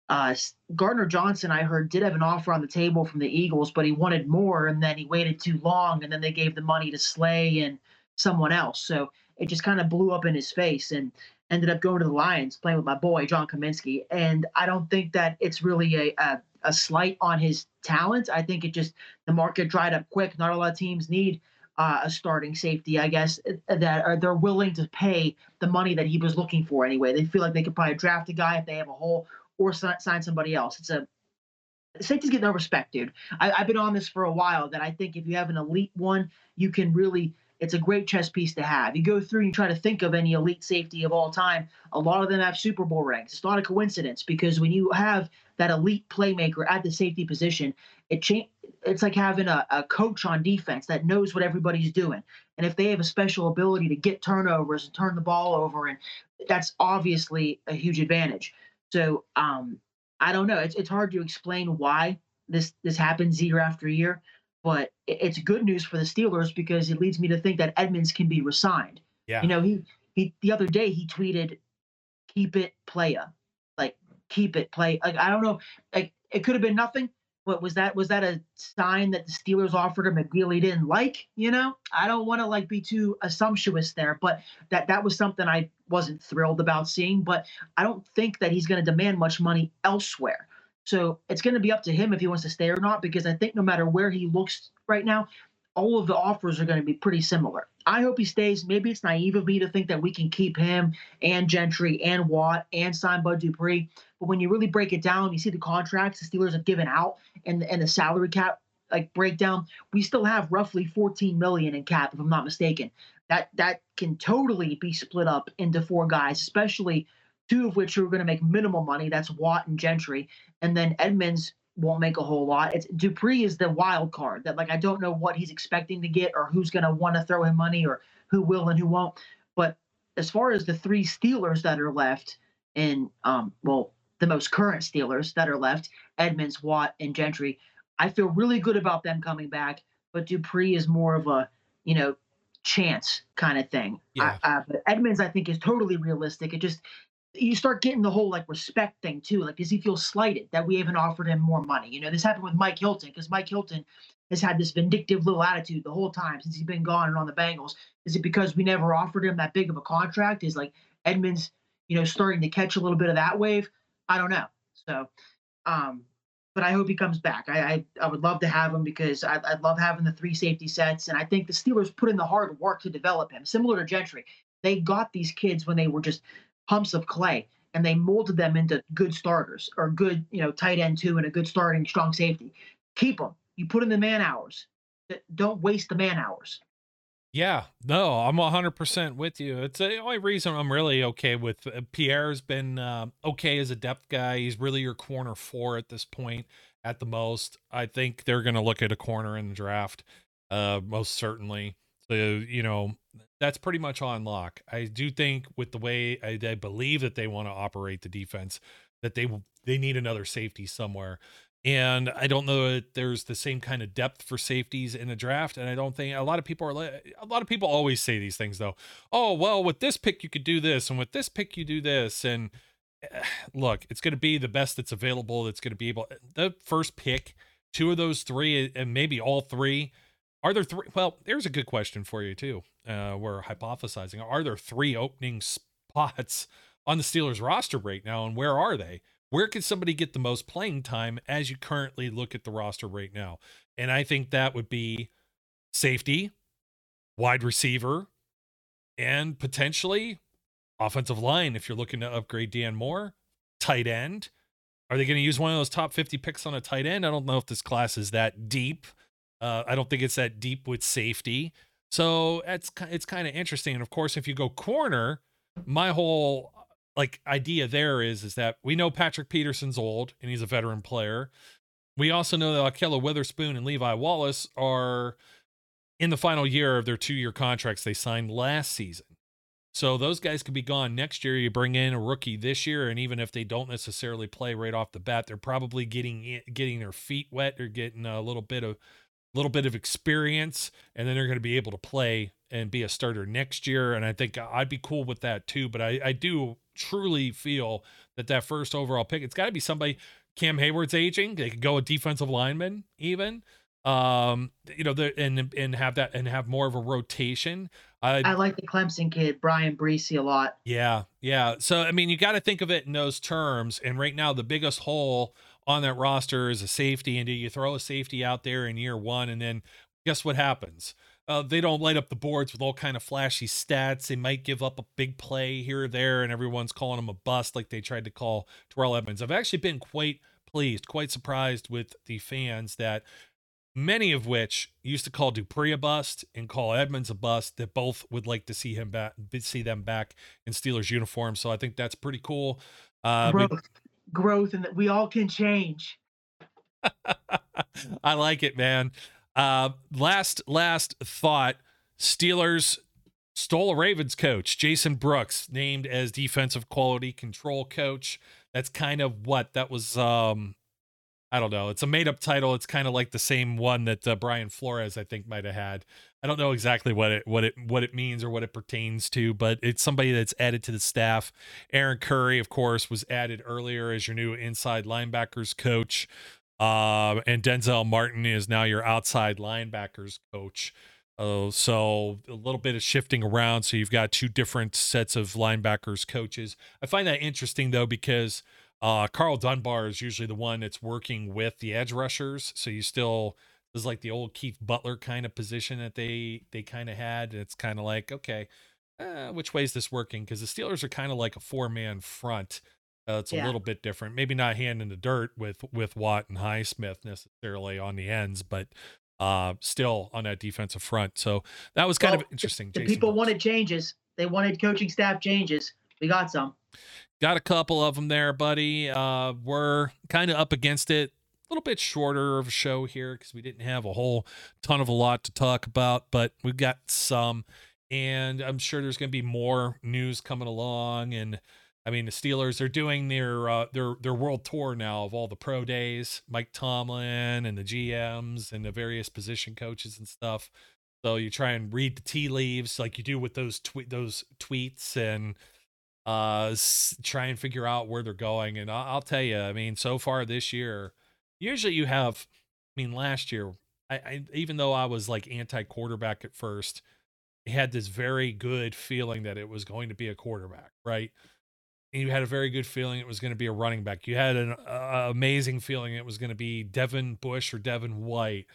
uh, Gardner Johnson. I heard did have an offer on the table from the Eagles, but he wanted more, and then he waited too long, and then they gave the money to Slay and someone else. So it just kind of blew up in his face, and ended up going to the Lions, playing with my boy John Kaminsky. And I don't think that it's really a, a a slight on his talent. I think it just the market dried up quick. Not a lot of teams need uh, a starting safety, I guess, uh, that are they're willing to pay the money that he was looking for anyway. They feel like they could probably draft a guy if they have a hole or sign somebody else. It's a safeties get no respect, dude. I, I've been on this for a while. That I think if you have an elite one, you can really. It's a great chess piece to have. You go through and you try to think of any elite safety of all time. A lot of them have Super Bowl rings. It's not a coincidence because when you have that elite playmaker at the safety position, it cha- it's like having a, a coach on defense that knows what everybody's doing. And if they have a special ability to get turnovers and turn the ball over, and that's obviously a huge advantage. So um, I don't know. It's it's hard to explain why this this happens year after year, but it's good news for the Steelers because it leads me to think that Edmunds can be resigned. Yeah. You know, he he the other day he tweeted, "Keep it, playa," like keep it, play. Like I don't know, like it could have been nothing. But was that was that a sign that the Steelers offered him and really didn't like? You know, I don't want to like be too assumptuous there, but that that was something I wasn't thrilled about seeing. But I don't think that he's going to demand much money elsewhere. So it's going to be up to him if he wants to stay or not. Because I think no matter where he looks right now, all of the offers are going to be pretty similar. I hope he stays. Maybe it's naive of me to think that we can keep him and Gentry and Watt and sign Bud Dupree. But when you really break it down, you see the contracts the Steelers have given out and and the salary cap like breakdown. We still have roughly 14 million in cap, if I'm not mistaken. That that can totally be split up into four guys, especially two of which are going to make minimal money. That's Watt and Gentry, and then Edmunds won't make a whole lot. It's Dupree is the wild card that like I don't know what he's expecting to get or who's going to want to throw him money or who will and who won't. But as far as the three Steelers that are left, and um, well, the most current Steelers that are left, Edmunds, Watt, and Gentry, I feel really good about them coming back. But Dupree is more of a you know chance kind of thing. Yeah. I, uh, but Edmunds, I think, is totally realistic. It just you start getting the whole like respect thing too. Like, does he feel slighted that we haven't offered him more money? You know, this happened with Mike Hilton because Mike Hilton has had this vindictive little attitude the whole time since he's been gone and on the Bengals. Is it because we never offered him that big of a contract? Is like Edmunds, you know, starting to catch a little bit of that wave? I don't know. So, um, but I hope he comes back. I I, I would love to have him because I, I'd love having the three safety sets, and I think the Steelers put in the hard work to develop him, similar to Gentry. They got these kids when they were just humps of clay and they molded them into good starters or good, you know, tight end two and a good starting strong safety. Keep them. You put in the man hours. Don't waste the man hours. Yeah, no, I'm 100% with you. It's the only reason I'm really okay with uh, Pierre's been uh, okay as a depth guy. He's really your corner four at this point, at the most. I think they're going to look at a corner in the draft, uh, most certainly. So, you know, that's pretty much on lock. I do think with the way I, I believe that they want to operate the defense, that they they need another safety somewhere. And I don't know that there's the same kind of depth for safeties in the draft. And I don't think a lot of people are a lot of people always say these things though. Oh well, with this pick you could do this, and with this pick you do this. And eh, look, it's going to be the best that's available. That's going to be able the first pick, two of those three, and maybe all three. Are there three? Well, there's a good question for you too. Uh, we're hypothesizing. Are there three opening spots on the Steelers roster right now, and where are they? Where can somebody get the most playing time as you currently look at the roster right now? And I think that would be safety, wide receiver, and potentially offensive line if you're looking to upgrade Dan Moore, tight end. Are they going to use one of those top 50 picks on a tight end? I don't know if this class is that deep. Uh, I don't think it's that deep with safety. So it's it's kind of interesting. And of course, if you go corner, my whole like idea there is is that we know Patrick Peterson's old and he's a veteran player. We also know that Ahkello Witherspoon and Levi Wallace are in the final year of their two-year contracts they signed last season. So those guys could be gone next year. You bring in a rookie this year, and even if they don't necessarily play right off the bat, they're probably getting getting their feet wet. They're getting a little bit of little bit of experience, and then they're going to be able to play and be a starter next year. And I think I'd be cool with that too. But I, I do truly feel that that first overall pick, it's got to be somebody. Cam Heyward's aging. They could go a defensive lineman even. Um, you know, the, and and have that and have more of a rotation. I, I like the Clemson kid, Bryan Bresee, a lot. Yeah, yeah. So I mean, you got to think of it in those terms. And right now, the biggest hole on that roster is a safety. And do you throw a safety out there in year one, and then guess what happens? Uh, they don't light up the boards with all kind of flashy stats. They might give up a big play here or there, and everyone's calling them a bust, like they tried to call Terrell Edmunds. I've actually been quite pleased, quite surprised with the fans that many of which used to call Dupree a bust and call Edmunds a bust that both would like to see him back see them back in Steelers uniform. So I think that's pretty cool. Uh, growth, we, growth, and that we all can change. (laughs) I like it, man. Uh, last last thought: Steelers stole a Ravens coach, Jason Brooks, named as defensive quality control coach. That's kind of what that was. Um, I don't know. It's a made up title. It's kind of like the same one that uh, Brian Flores I think might have had. I don't know exactly what it what it what it means or what it pertains to, but it's somebody that's added to the staff. Aaron Curry, of course, was added earlier as your new inside linebackers coach. Uh, and Denzel Martin is now your outside linebackers coach. Uh, so a little bit of shifting around. So you've got two different sets of linebackers coaches. I find that interesting though because uh, Karl Dunbar is usually the one that's working with the edge rushers. So you still this is like the old Keith Butler kind of position that they they kind of had. And it's kind of like okay, uh, which way is this working? Because the Steelers are kind of like a four man front. Uh, it's yeah. a little bit different. Maybe not hand in the dirt with with Watt and Highsmith necessarily on the ends, but uh, still on that defensive front. So that was kind well, of interesting. The, the people wanted changes. They wanted coaching staff changes. We got some. Got a couple of them there, buddy. Uh, we're kind of up against it. A little bit shorter of a show here because we didn't have a whole ton of a lot to talk about, but we've got some, and I'm sure there's going to be more news coming along. And I mean, the Steelers are doing their uh, their their world tour now of all the pro days. Mike Tomlin and the GMs and the various position coaches and stuff. So you try and read the tea leaves like you do with those tweet those tweets and uh s- try and figure out where they're going. And I'll, I'll tell you, I mean, so far this year, usually you have. I mean, last year, I, I even though I was like anti quarterback at first, I had this very good feeling that it was going to be a quarterback, right? You had a very good feeling it was going to be a running back. You had an uh, amazing feeling it was going to be Devin Bush or Devin White.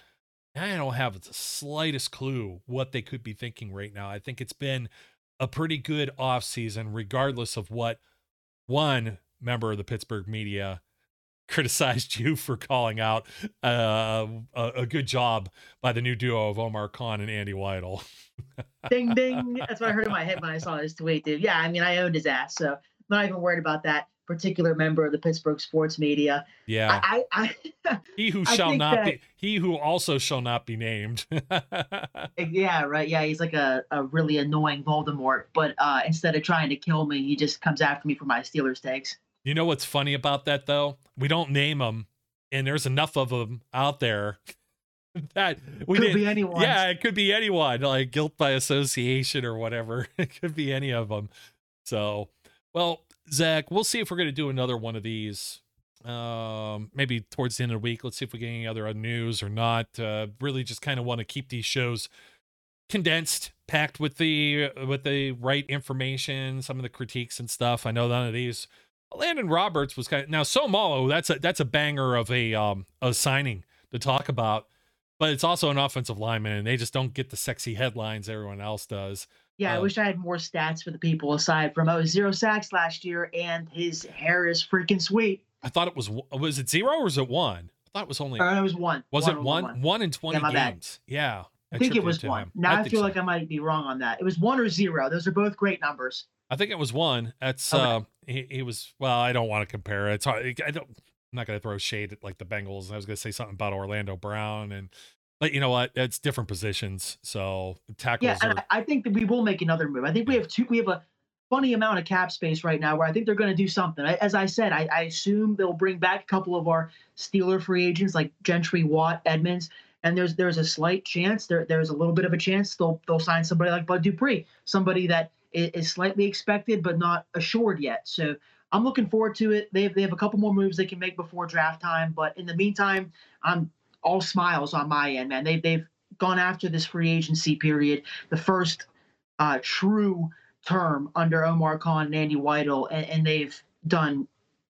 I don't have the slightest clue what they could be thinking right now. I think it's been a pretty good offseason, regardless of what one member of the Pittsburgh media (laughs) criticized you for calling out uh, a, a good job by the new duo of Omar Khan and Andy Weidel. ding ding. That's what I heard in my head when I saw this tweet, dude. Yeah, I mean, I owned his ass, so not even worried about that particular member of the Pittsburgh sports media. Yeah. I, I, I (laughs) he who I shall not that- be, he who also shall not be named. (laughs) yeah, right. Yeah, he's like a, a really annoying Voldemort, but uh, instead of trying to kill me, he just comes after me for my Steelers takes. You know what's funny about that though? We don't name them, and there's enough of them out there (laughs) that we Could didn't- be anyone. Yeah, it could be anyone, like guilt by association or whatever. It could be any of them. So, well, Zach, we'll see if we're going to do another one of these. Um, maybe towards the end of the week. Let's see if we get any other news or not. Uh, really, just kind of want to keep these shows condensed, packed with the with the right information, some of the critiques and stuff. I know none of these. Landon Roberts was kind of now Seumalo. That's a that's a banger of a um a signing to talk about, but it's also an offensive lineman, and they just don't get the sexy headlines everyone else does. Yeah, I Um, wish I had more stats for the people aside from oh zero sacks last year and his hair is freaking sweet. I thought it was was it zero or was it one? I thought it was only Or it was one. was One, it one? one in twenty Yeah, my bad. games? Yeah, I think it was one. him. Now I, think feel so. like I might be wrong on that. It was one or zero. Those are both great numbers. I think it was one. That's Okay. uh he, he was well, I don't want to compare it. It's hard. I don't I'm not gonna throw shade at like the Bengals. I was gonna say something about Orlando Brown and but you know what? It's different positions. So tackles Yeah, and are I, I think that we will make another move. I think we have two. We have a funny amount of cap space right now, where I think they're going to do something. As I said, I, I assume they'll bring back a couple of our Steeler free agents like Gentry, Watt, Edmunds, and there's there's a slight chance there there's a little bit of a chance they'll they'll sign somebody like Bud Dupree, somebody that is, is slightly expected but not assured yet. So. I'm looking forward to it. They have, they have a couple more moves they can make before draft time, but in the meantime, I'm all smiles on my end, man. They they've gone after this free agency period, the first uh, true term under Omar Khan and Andy Weidel, and, and they've done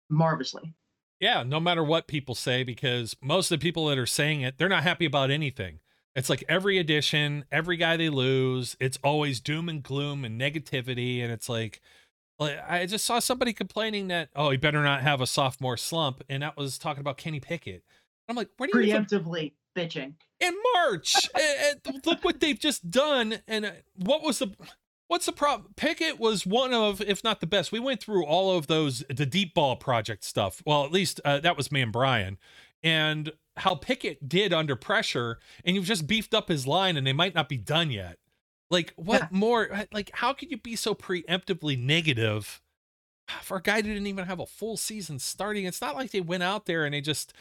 marvelously. Yeah, no matter what people say, because most of the people that are saying it, they're not happy about anything. It's like every edition, every guy they lose, it's always doom and gloom and negativity. And it's like I just saw somebody complaining that, oh, he better not have a sophomore slump. And that was talking about Kenny Pickett. I'm like, where do you even Preemptively bitching. in March. and, and look what they've just done. And uh, what was the what's the problem? Pickett was one of, if not the best. We went through all of those the deep ball project stuff. Well, at least uh, that was me and Brian, and how Pickett did under pressure, and you've just beefed up his line, and they might not be done yet. Like what more? Like how could you be so preemptively negative? For a guy who didn't even have a full season starting, it's not like they went out there and they just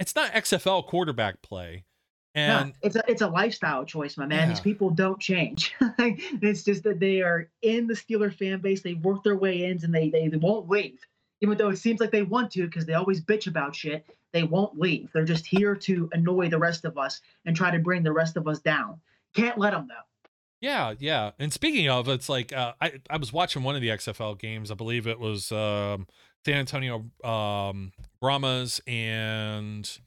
it's not XFL quarterback play. And no, it's a it's a lifestyle choice, my man. These people don't change. (laughs) it's just that they are in the Steeler fan base. They work their way in, and they they, they won't leave, even though it seems like they want to because they always bitch about shit. They won't leave. They're just here to annoy the rest of us and try to bring the rest of us down. Can't let them though. Yeah, yeah. And speaking of, it's like uh, I I was watching one of the XFL games. I believe it was um, San Antonio um, Brahmas and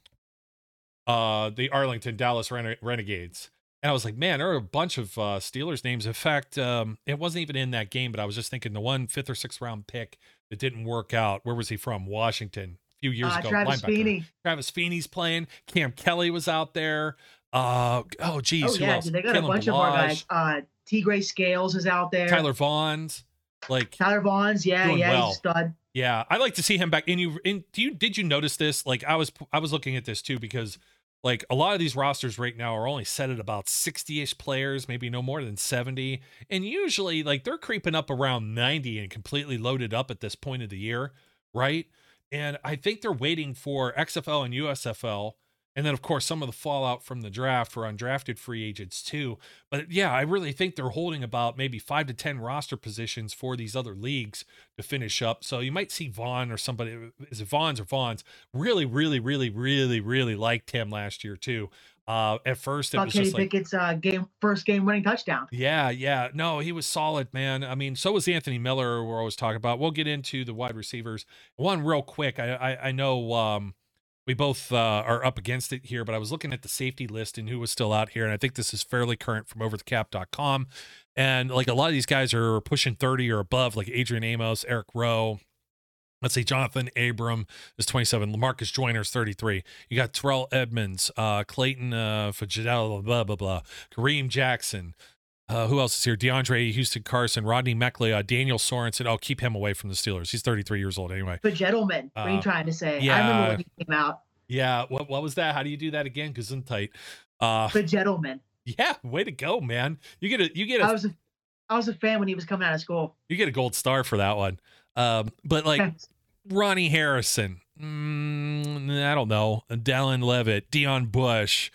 uh, the Arlington Dallas Rene- Renegades. And I was like, man, there are a bunch of uh, Steelers names. In fact, um, it wasn't even in that game, but I was just thinking the one fifth or sixth round pick that didn't work out. Where was he from? Washington. A few years Uh, ago. Travis linebacker. Feeney. Travis Feeney's playing. Cam Kelly was out there. Uh, oh, geez. oh who yeah, else? they got a Kalen bunch of our guys. Uh, Tegray Scales is out there. Tyler Vaughns like Tyler Vaughns, yeah, yeah, well. he's a stud. Yeah, I like to see him back. And you, and do you did you notice this? Like I was, I was looking at this too because like a lot of these rosters right now are only set at about 60-ish players, maybe no more than 70. And usually like they're creeping up around 90 and completely loaded up at this point of the year, right? And I think they're waiting for XFL and USFL and then, of course, some of the fallout from the draft for undrafted free agents, too. But yeah, I really think they're holding about maybe five to 10 roster positions for these other leagues to finish up. So you might see Vaughn or somebody, is it Vaughn's or Vaughn's? Really, really, really, really, really liked him last year, too. Uh, at first, it About was Kenny just like, Pickett's uh, game first game winning touchdown. yeah, yeah. No, he was solid, man. I mean, so was Anthony Miller, we're always talking about. We'll get into the wide receivers. One real quick. I I, I know um we both uh, are up against it here, but I was looking at the safety list and who was still out here, and I think this is fairly current from overthecap.com. And like a lot of these guys are pushing 30 or above, like Adrian Amos, Eric Rowe. Let's see, Jonathan Abram is 27. Lamarcus Joyner is 33. You got Terrell Edmunds, uh, Clayton uh, Fajadell, blah, blah, blah. Kareem Jackson. Uh, who else is here? DeAndre Houston Carson, Rodney Meckley, uh, Daniel Sorensen. I'll keep him away from the Steelers. He's 33 years old anyway. The gentleman. what are you Uh, trying to say? Yeah, I remember when he came out. Yeah. What, what was that? How do you do that again? Gesundheit. Uh, The gentleman. yeah. Way to go, man. You get a, you get a, I was a, I was a fan when he was coming out of school. you get a gold star for that one. Um, but like Ronnie Harrison, mm, I don't know, Dallin Leavitt, Deon Bush.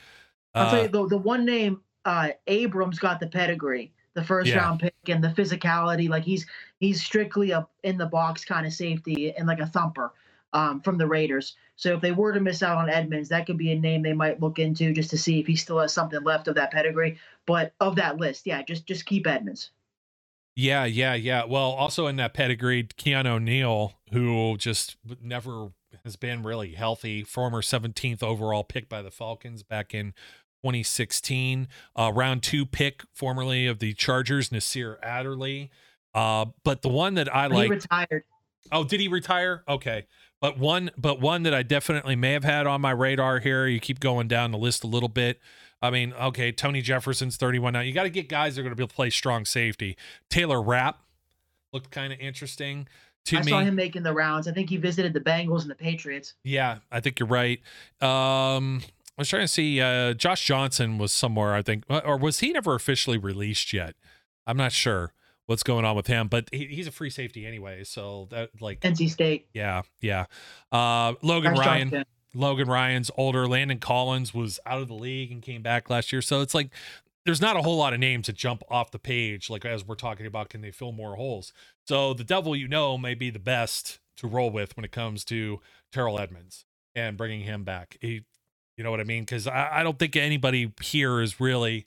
I'll tell Uh, you the the one name uh Abrams got the pedigree, the first Yeah. round pick and the physicality. Like he's he's strictly a in the box kind of safety and like a thumper um from the Raiders. So if they were to miss out on Edmunds, that could be a name they might look into just to see if he still has something left of that pedigree. But of that list, yeah, just just keep Edmunds. Yeah, yeah, yeah. Well, also in that pedigree, Keanu O'Neal, who just never has been really healthy, former 17th overall pick by the Falcons back in 2016, uh, round two pick, formerly of the Chargers, Nasir Adderley. Uh, but the one that I he like, retired. oh, did he retire? Okay, but one, but one that I definitely may have had on my radar here. You keep going down the list a little bit. I mean, okay, Tony Jefferson's 31 now. You got to get guys that are going to be able to play strong safety. Taylor Rapp looked kind of interesting to I me. saw him making the rounds. I think he visited the Bengals and the Patriots. Yeah, I think you're right. Um, I was trying to see. Uh, Josh Johnson was somewhere, I think, or was he never officially released yet? I'm not sure what's going on with him, but he, he's a free safety anyway. So that like NC State. yeah, yeah. Uh, Logan Josh Ryan. Johnson. Logan Ryan's older. Landon Collins was out of the league and came back last year. So it's like there's not a whole lot of names that jump off the page. Like as we're talking about, can they fill more holes? So the devil you know may be the best to roll with when it comes to Terrell Edmunds and bringing him back. He, you know what I mean? Because I, I don't think anybody here is really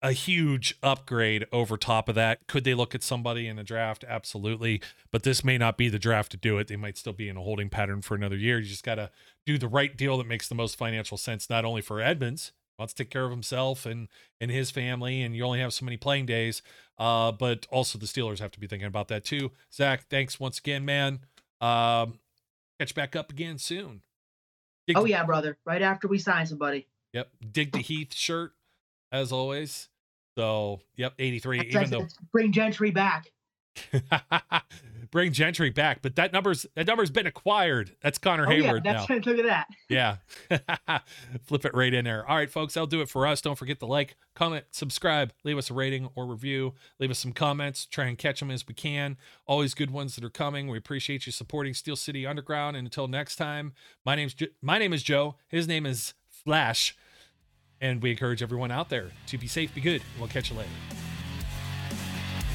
a huge upgrade over top of that. Could they look at somebody in a draft? Absolutely. But this may not be the draft to do it. They might still be in a holding pattern for another year. You just got to do the right deal that makes the most financial sense, not only for Edmunds, wants to take care of himself and and his family, and you only have so many playing days. Uh, but also the Steelers have to be thinking about that too. Zach, thanks once again, man. Um, catch back up again soon. Dig Oh yeah, brother. Right after we sign somebody. Yep. Dig the Heath shirt, as always. So, yep, 83. That's- even though bring Gentry back. (laughs) bring Gentry back, but that number's that number's been acquired. That's Connor Oh yeah, Heyward that's now. look at that. Yeah. (laughs) Flip it right in there. All right, folks, that'll do it for us. Don't forget to like, comment, subscribe, leave us a rating or review, leave us some comments, try and catch them as we can. Always good ones that are coming. We appreciate you supporting Steel City Underground. And until next time, my name's jo- my name is Joe. His name is Flash. And we encourage everyone out there to be safe, be good. We'll catch you later.